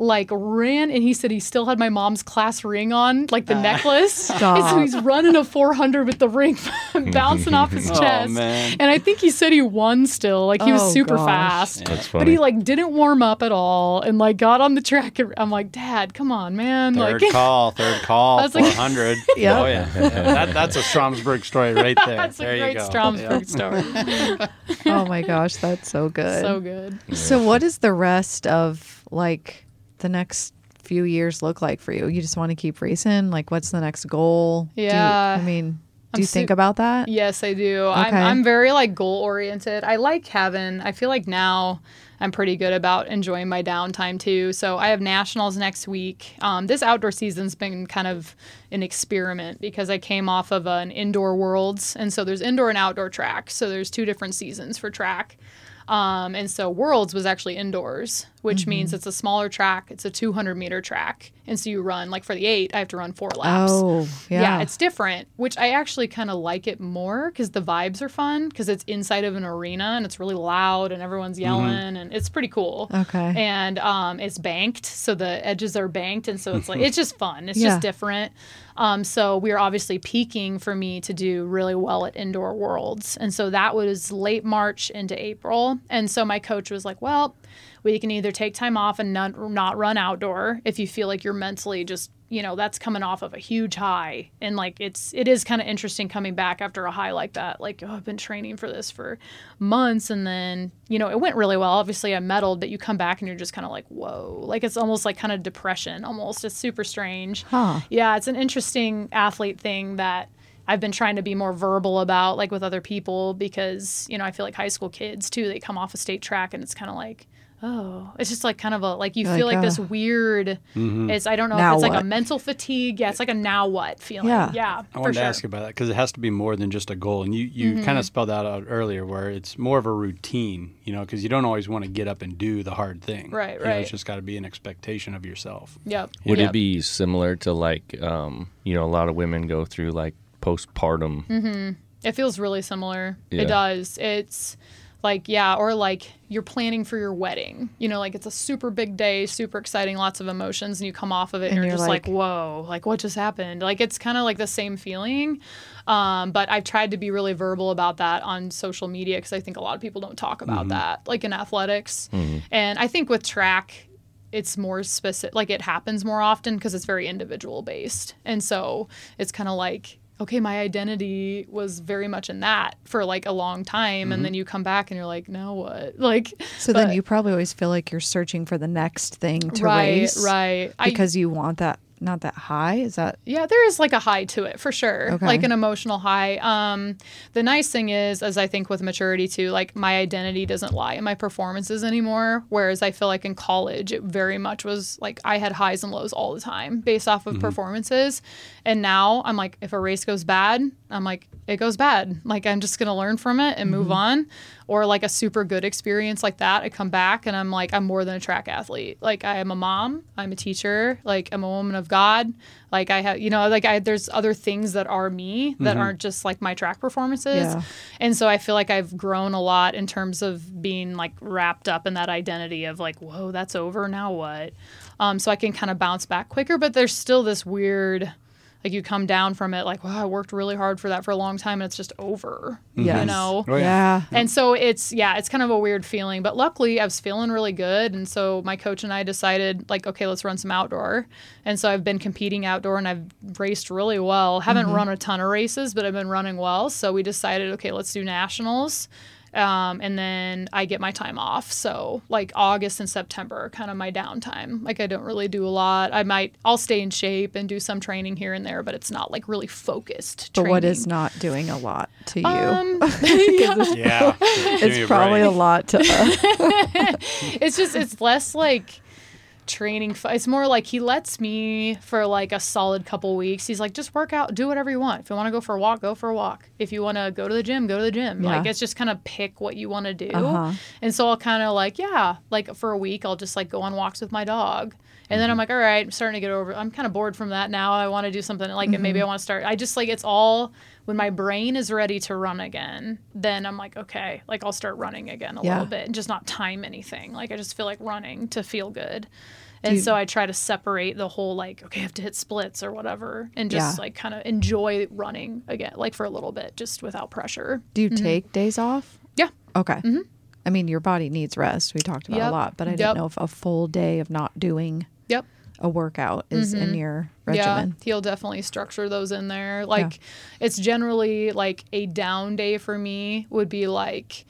Speaker 5: like ran and he said he still had my mom's class ring on, like the ah. necklace. And so
Speaker 4: Stop.
Speaker 5: he's running a 400 with the ring bouncing off his
Speaker 3: Oh,
Speaker 5: chest.
Speaker 3: man.
Speaker 5: And I think he said he won still. Like he was
Speaker 4: Oh,
Speaker 5: super
Speaker 4: gosh.
Speaker 5: fast.
Speaker 2: That's
Speaker 5: But he like didn't warm up at all and like got on the track. And I'm like, Dad, come on, man.
Speaker 3: Third
Speaker 5: like
Speaker 3: call, third call,
Speaker 5: I was like-
Speaker 4: Yeah.
Speaker 3: Oh, yeah. Yeah, That, that's a Stromsburg story right there.
Speaker 5: that's a great
Speaker 3: you.
Speaker 5: Stromsburg story.
Speaker 4: oh my gosh, that's so good.
Speaker 5: so good.
Speaker 4: So what is the rest of like the next few years look like for you? You just want to keep racing? Like what's the next goal? Do you-
Speaker 5: Yeah.
Speaker 4: I mean, do
Speaker 5: I'm
Speaker 4: you think
Speaker 5: su-
Speaker 4: about that?
Speaker 5: Yes, I do. I'm, I'm very like goal oriented. I like having, I feel like now I'm pretty good about enjoying my downtime too. So I have nationals next week. Um, this outdoor season's been kind of an experiment because I came off of an indoor worlds. And so there's indoor and outdoor track. So there's two different seasons for track. Um, and so Worlds was actually indoors, which
Speaker 4: Mm-hmm.
Speaker 5: means it's a smaller track. It's a 200 meter track. And so you run, like for the eight, I have to run four laps.
Speaker 4: Oh, yeah.
Speaker 5: it's different, which I actually kind of like it more because the vibes are fun because it's inside of an arena and it's really loud and everyone's yelling and it's pretty cool.
Speaker 4: Okay.
Speaker 5: And um, it's banked, so the edges are banked, and so it's like it's just fun. It's
Speaker 4: Yeah.
Speaker 5: just different. Um, so we are obviously peaking for me to do really well at indoor worlds, and so that was late March into April. And so my coach was like, "Well, we can either take time off and not not run outdoor if you feel like you're mentally just you know that's coming off of a huge high and like it's it is kind of interesting coming back after a high like that like oh i've been training for this for months and then you know it went really well obviously i medaled but you come back and you're just kind of like whoa like it's almost like kind of depression almost it's super strange
Speaker 4: Huh.
Speaker 5: yeah it's an interesting athlete thing that I've been trying to be more verbal about, like with other people, because you know I feel like high school kids too. They come off a state track, and it's kind of like, oh, it's just like kind of a like you
Speaker 4: You're
Speaker 5: feel
Speaker 4: like,
Speaker 5: like, this
Speaker 4: uh,
Speaker 5: weird. It's I don't know
Speaker 4: now
Speaker 5: if it's like a mental fatigue. Yeah, it's like a now what feeling.
Speaker 4: Yeah.
Speaker 5: Yeah,
Speaker 3: I
Speaker 5: for
Speaker 3: wanted
Speaker 5: sure.
Speaker 3: to ask you about that because it has to be more than just a goal, and you you
Speaker 5: Mm-hmm.
Speaker 3: kind of spelled that out earlier, where it's more of a routine, you know, because you don't always want to get up and do the hard thing.
Speaker 5: Right,
Speaker 3: You know,
Speaker 5: right.
Speaker 3: it's just got to be an expectation of yourself.
Speaker 5: Yep.
Speaker 2: Would
Speaker 5: yep.
Speaker 2: it be similar to like, um, you know, a lot of women go through like postpartum?
Speaker 5: Mm-hmm. It feels really similar.
Speaker 2: Yeah.
Speaker 5: It does. It's like yeah, or like you're planning for your wedding. You know, like it's a super big day, super exciting, lots of emotions, and you come off of it and,
Speaker 4: And
Speaker 5: you're,
Speaker 4: you're
Speaker 5: just like,
Speaker 4: like-
Speaker 5: whoa, like what just happened? Like it's kind of like the same feeling. Um, but I've tried to be really verbal about that on social media because I think a lot of people don't talk about that, like in athletics. And I think with track, it's more specific like it happens more often because it's very individual based and so it's kind of like okay my identity was very much in that for like a long time. And then mm-hmm. you come back and you're like now what? Like
Speaker 4: So then you probably always feel like you're searching for the next thing to
Speaker 5: right
Speaker 4: race.
Speaker 5: right. I-
Speaker 4: Because you want that not that high. Is that
Speaker 5: Yeah, there is like a high to it for sure.
Speaker 4: Okay.
Speaker 5: Like an emotional high. Um the nice thing is as I think with maturity too, like my identity doesn't lie in my performances anymore, whereas I feel like in college it very much was like I had highs and lows all the time based off of performances. And now I'm like if a race goes bad, I'm like, it goes bad. Like I'm just gonna learn from it and move on. Or like a super good experience like that, I come back and I'm like, I'm more than a track athlete. Like I am a mom, I'm a teacher, like I'm a woman of God. Like I have, you know, like I there's other things that are me that aren't just like my track performances.
Speaker 4: Yeah.
Speaker 5: And so I feel like I've grown a lot in terms of being like wrapped up in that identity of like, whoa, that's over. Now what? Um, so I can kind of bounce back quicker, but there's still this weird, like you come down from it, like, wow, I worked really hard for that for a long time and it's just over. Mm-hmm.
Speaker 4: Yes.
Speaker 5: You know?
Speaker 3: Oh, yeah.
Speaker 4: yeah.
Speaker 5: And so it's yeah, it's kind of a weird feeling, but luckily I was feeling really good, and so my coach and I decided like, okay, let's run some outdoor. And so I've been competing outdoor, and I've raced really well. Haven't mm-hmm. run a ton of races, but I've been running well. So we decided, okay, let's do nationals. Um, and then I get my time off. So like August and September are kind of my downtime. Like I don't really do a lot. I might I'll stay in shape and do some training here and there, but it's not like really focused.
Speaker 4: But what is not doing a lot to you?
Speaker 5: um, yeah.
Speaker 3: Yeah.
Speaker 4: it's probably a lot to us.
Speaker 5: it's just it's less like training f- it's more like he lets me for like a solid couple weeks he's like just work out do whatever you want if you want to go for a walk go for a walk if you want to go to the gym go to the gym like
Speaker 4: Yeah.
Speaker 5: it's just kind of pick what you want to do
Speaker 4: Uh-huh.
Speaker 5: and so i'll kind of like yeah like for a week i'll just like go on walks with my dog and then I'm like, all right, I'm starting to get over. I'm kind of bored from that now. I want to do something like, and maybe I want to start. I just like it's all when my brain is ready to run again. Then I'm like, okay, like I'll start running again a
Speaker 4: Yeah.
Speaker 5: little bit and just not time anything. Like I just feel like running to feel good. And so I try to separate the whole like, okay, I have to hit splits or whatever, and just
Speaker 4: Yeah.
Speaker 5: like kind of enjoy running again, like for a little bit, just without pressure.
Speaker 4: Do you mm-hmm. take days off?
Speaker 5: Yeah.
Speaker 4: Okay. Mm-hmm. I mean, your body needs rest. We talked about
Speaker 5: Yep.
Speaker 4: a lot, but I
Speaker 5: Yep.
Speaker 4: didn't know if a full day of not doing
Speaker 5: Yep.
Speaker 4: A workout is in mm-hmm. your regimen.
Speaker 5: Yeah, he'll definitely structure those in there. Like it's generally like a down day for me would be like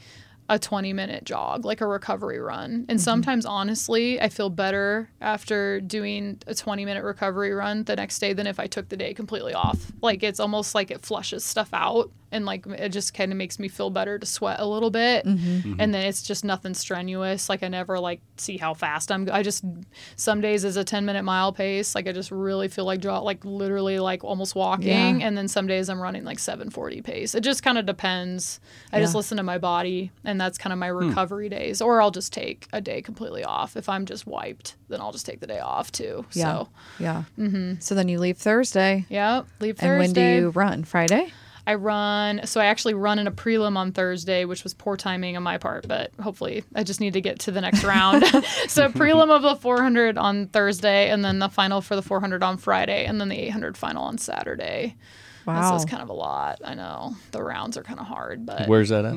Speaker 5: a 20 minute jog, like a recovery run. And mm-hmm. sometimes honestly, I feel better after doing a 20 minute recovery run the next day than if I took the day completely off. Like it's almost like it flushes stuff out and like it just kind of makes me feel better to sweat a little bit. Mm-hmm. Mm-hmm. And then it's just nothing strenuous. Like I never like see how fast I'm I just some days is a 10 minute mile pace. Like I just really feel like draw like literally like almost walking
Speaker 4: Yeah.
Speaker 5: and then some days I'm running like 740 pace. It just kind of depends. I just listen to my body and that's kind of my hmm. recovery days or I'll just take a day completely off. If I'm just wiped, then I'll just take the day off too.
Speaker 4: Yeah.
Speaker 5: So,
Speaker 4: Yeah. Mm-hmm. So then you leave Thursday.
Speaker 5: yeah, leave thursday
Speaker 4: And when do you run? Friday?
Speaker 5: I run, so I actually run in a prelim on Thursday, which was poor timing on my part, but hopefully I just need to get to the next round. so prelim of the 400 on Thursday, and then the final for the 400 on Friday, and then the 800 final on Saturday. And So
Speaker 4: Wow.
Speaker 5: it's kind of a lot. I know the rounds are kind of hard, but
Speaker 2: Where's that at?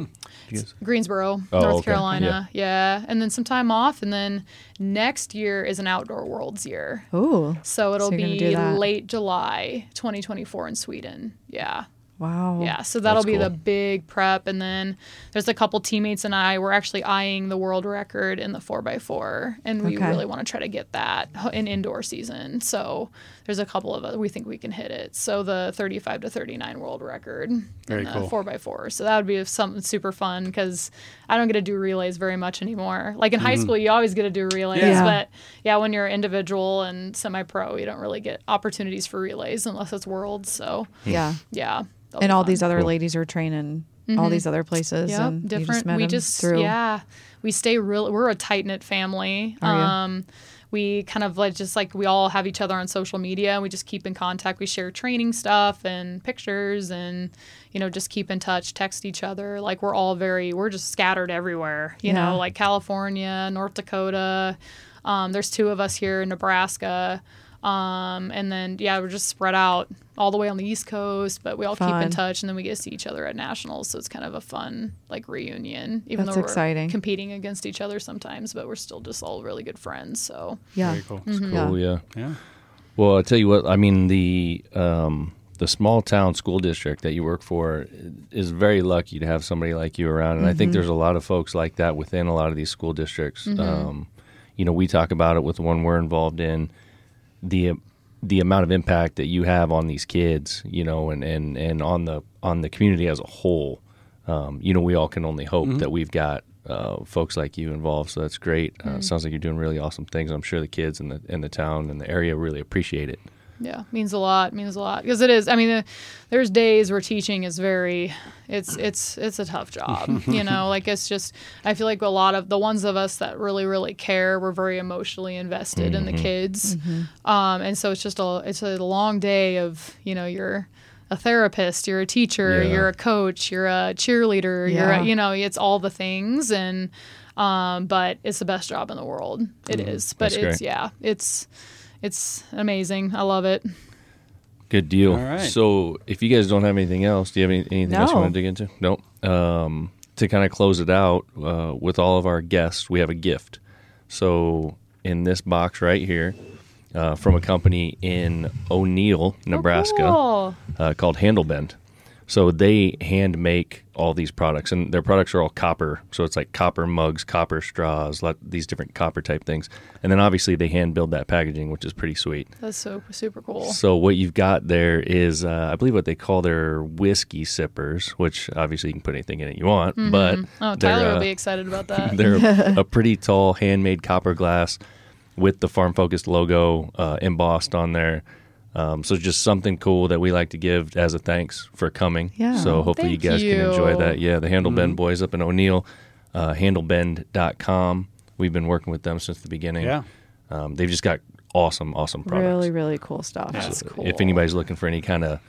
Speaker 2: You
Speaker 5: Greensboro,
Speaker 2: Oh,
Speaker 5: North
Speaker 2: okay.
Speaker 5: Carolina, yeah. and then some time off, and then next year is an outdoor worlds year.
Speaker 4: Ooh.
Speaker 5: So it'll
Speaker 4: So
Speaker 5: be late July 2024 in Sweden. Yeah.
Speaker 4: Wow.
Speaker 5: Yeah, so that'll
Speaker 2: That's
Speaker 5: be
Speaker 2: cool.
Speaker 5: the big prep, and then there's a couple teammates and I. We're actually eyeing the world record in the four x four, and we
Speaker 4: Okay.
Speaker 5: really want to try to get that in indoor season. So there's a couple of us we think we can hit it. So the 35 to 39 world record
Speaker 3: Very
Speaker 5: in the
Speaker 3: cool.
Speaker 5: four x four. So that would be something super fun because I don't get to do relays very much anymore. Like in high mm. school, you always get to do relays,
Speaker 4: Yeah.
Speaker 5: but yeah, when you're individual and semi-pro, you don't really get opportunities for relays unless it's worlds. So
Speaker 4: Yeah.
Speaker 5: yeah. That'll
Speaker 4: And all
Speaker 5: fun.
Speaker 4: these other
Speaker 2: Cool.
Speaker 4: ladies are training all these other places.
Speaker 5: Yep,
Speaker 4: and You just
Speaker 5: different.
Speaker 4: met
Speaker 5: we just
Speaker 4: through.
Speaker 5: yeah, we stay real. We're a tight knit family.
Speaker 4: Are you?
Speaker 5: Um, we kind of like just like we all have each other on social media. and We just keep in contact. We share training stuff and pictures, and you know just keep in touch. Text each other. Like we're all very we're just scattered everywhere. You
Speaker 4: Yeah.
Speaker 5: know, like California, North Dakota. Um, there's two of us here in Nebraska. Um, and then yeah, we're just spread out all the way on the East Coast, but we all keep in touch, and then we get to see each other at nationals. So it's kind of a fun like reunion, even
Speaker 4: That's
Speaker 5: though we're
Speaker 4: exciting.
Speaker 5: competing against each other sometimes, but we're still just all really good friends. So
Speaker 4: Yeah.
Speaker 3: Very cool.
Speaker 5: Mm-hmm.
Speaker 2: Cool, yeah.
Speaker 3: Yeah.
Speaker 2: Well, I tell you what. I mean, the um, the small town school district that you work for is very lucky to have somebody like you around, and I think there's a lot of folks like that within a lot of these school districts. Um, you know, we talk about it with the one we're involved in. The the amount of impact that you have on these kids, you know, and, and, and on the on the community as a whole. Um, you know, we all can only hope that we've got uh, folks like you involved. So that's great. Uh, it sounds like you're doing really awesome things. I'm sure the kids in the in the town and the area really appreciate it.
Speaker 5: Yeah, means a lot. Means a lot because it is. I mean, uh, there's days where teaching is very, it's it's it's a tough job. you know, like it's just. I feel like a lot of the ones of us that really really care, we're very emotionally invested in the kids, um, and so it's just a it's a long day of you know you're a therapist, you're a teacher,
Speaker 2: Yeah.
Speaker 5: you're a coach, you're a cheerleader, you're a, you know it's all the things and. Um, but it's the best job in the world. It is, but
Speaker 2: That's
Speaker 5: it's
Speaker 2: great.
Speaker 5: yeah, it's it's amazing. I love it.
Speaker 2: Good deal.
Speaker 3: All right.
Speaker 2: So, if you guys don't have anything else, do you have any, anything else you want to dig into? Nope. Um, to kind of close it out, uh, with all of our guests, we have a gift. So, in this box right here, uh, from a company in O'Neill, Nebraska,
Speaker 5: Oh,
Speaker 2: uh, called Handlebend. So they hand make all these products, and their products are all copper. So it's like copper mugs, copper straws, lot, these different copper type things. And then obviously they hand build that packaging, which is pretty sweet.
Speaker 5: that's so super cool.
Speaker 2: So what you've got there is, uh, I believe, what they call their whiskey sippers, which obviously you can put anything in it you want, but
Speaker 5: Oh, Tyler
Speaker 2: uh,
Speaker 5: will be excited about that.
Speaker 2: they're a, a pretty tall handmade copper glass with the farm focused logo uh, embossed on there. Um, so just something cool that we like to give as a thanks for coming.
Speaker 4: Yeah.
Speaker 2: So hopefully you
Speaker 5: Thank
Speaker 2: guys can enjoy that. Yeah, the Handle Bend boys up in O'Neill, uh, handlebend.com. We've been working with them since the beginning.
Speaker 3: Yeah.
Speaker 2: Um, they've just got awesome, awesome products.
Speaker 4: Really, really cool stuff.
Speaker 5: That's cool.
Speaker 2: If anybody's looking for any kind of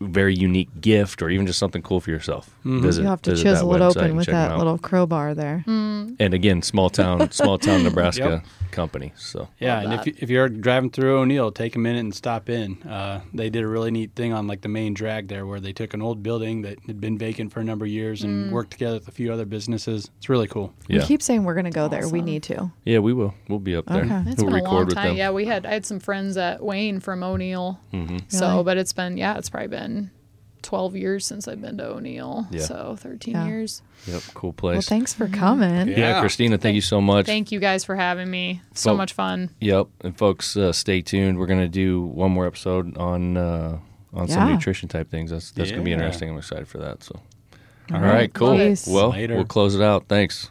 Speaker 2: very unique gift or even just something cool for yourself, visit,
Speaker 4: You have to chisel it open with that little crowbar there.
Speaker 5: Mm.
Speaker 2: And again, small town, small town Nebraska
Speaker 3: Yep.
Speaker 2: company. So
Speaker 3: Yeah,
Speaker 5: Love
Speaker 3: and if, you, if you're driving through O'Neill, take a minute and stop in. Uh, they did a really neat thing on like the main drag there, where they took an old building that had been vacant for a number of years
Speaker 5: Mm.
Speaker 3: and worked together with a few other businesses. It's really cool.
Speaker 2: yeah,
Speaker 4: We keep saying we're going to go there. We need to.
Speaker 2: yeah, we will. We'll be up there.
Speaker 4: Okay.
Speaker 5: It's
Speaker 2: we'll
Speaker 5: been a long time. Yeah, we had I had some friends at Wayne from O'Neill.
Speaker 2: Mm-hmm.
Speaker 5: So,
Speaker 4: Really?
Speaker 5: but it's been yeah, it's probably been twelve years since I've been to O'Neill.
Speaker 2: Yeah.
Speaker 5: So thirteen
Speaker 4: Yeah.
Speaker 5: years.
Speaker 2: Yep, cool
Speaker 4: Well,
Speaker 2: place.
Speaker 4: thanks for coming.
Speaker 2: yeah.
Speaker 3: Yeah.
Speaker 2: Christina, thank you so much.
Speaker 5: Thank you guys for having me. So
Speaker 2: Well-
Speaker 5: much fun.
Speaker 2: Yep, and folks, uh, stay tuned. We're gonna do one more episode on uh, on some nutrition type things. That's that's gonna be interesting. I'm excited for that. So,
Speaker 3: All
Speaker 2: all right, cool.
Speaker 5: Love.
Speaker 2: Well,
Speaker 3: Later.
Speaker 2: we'll close it out. Thanks.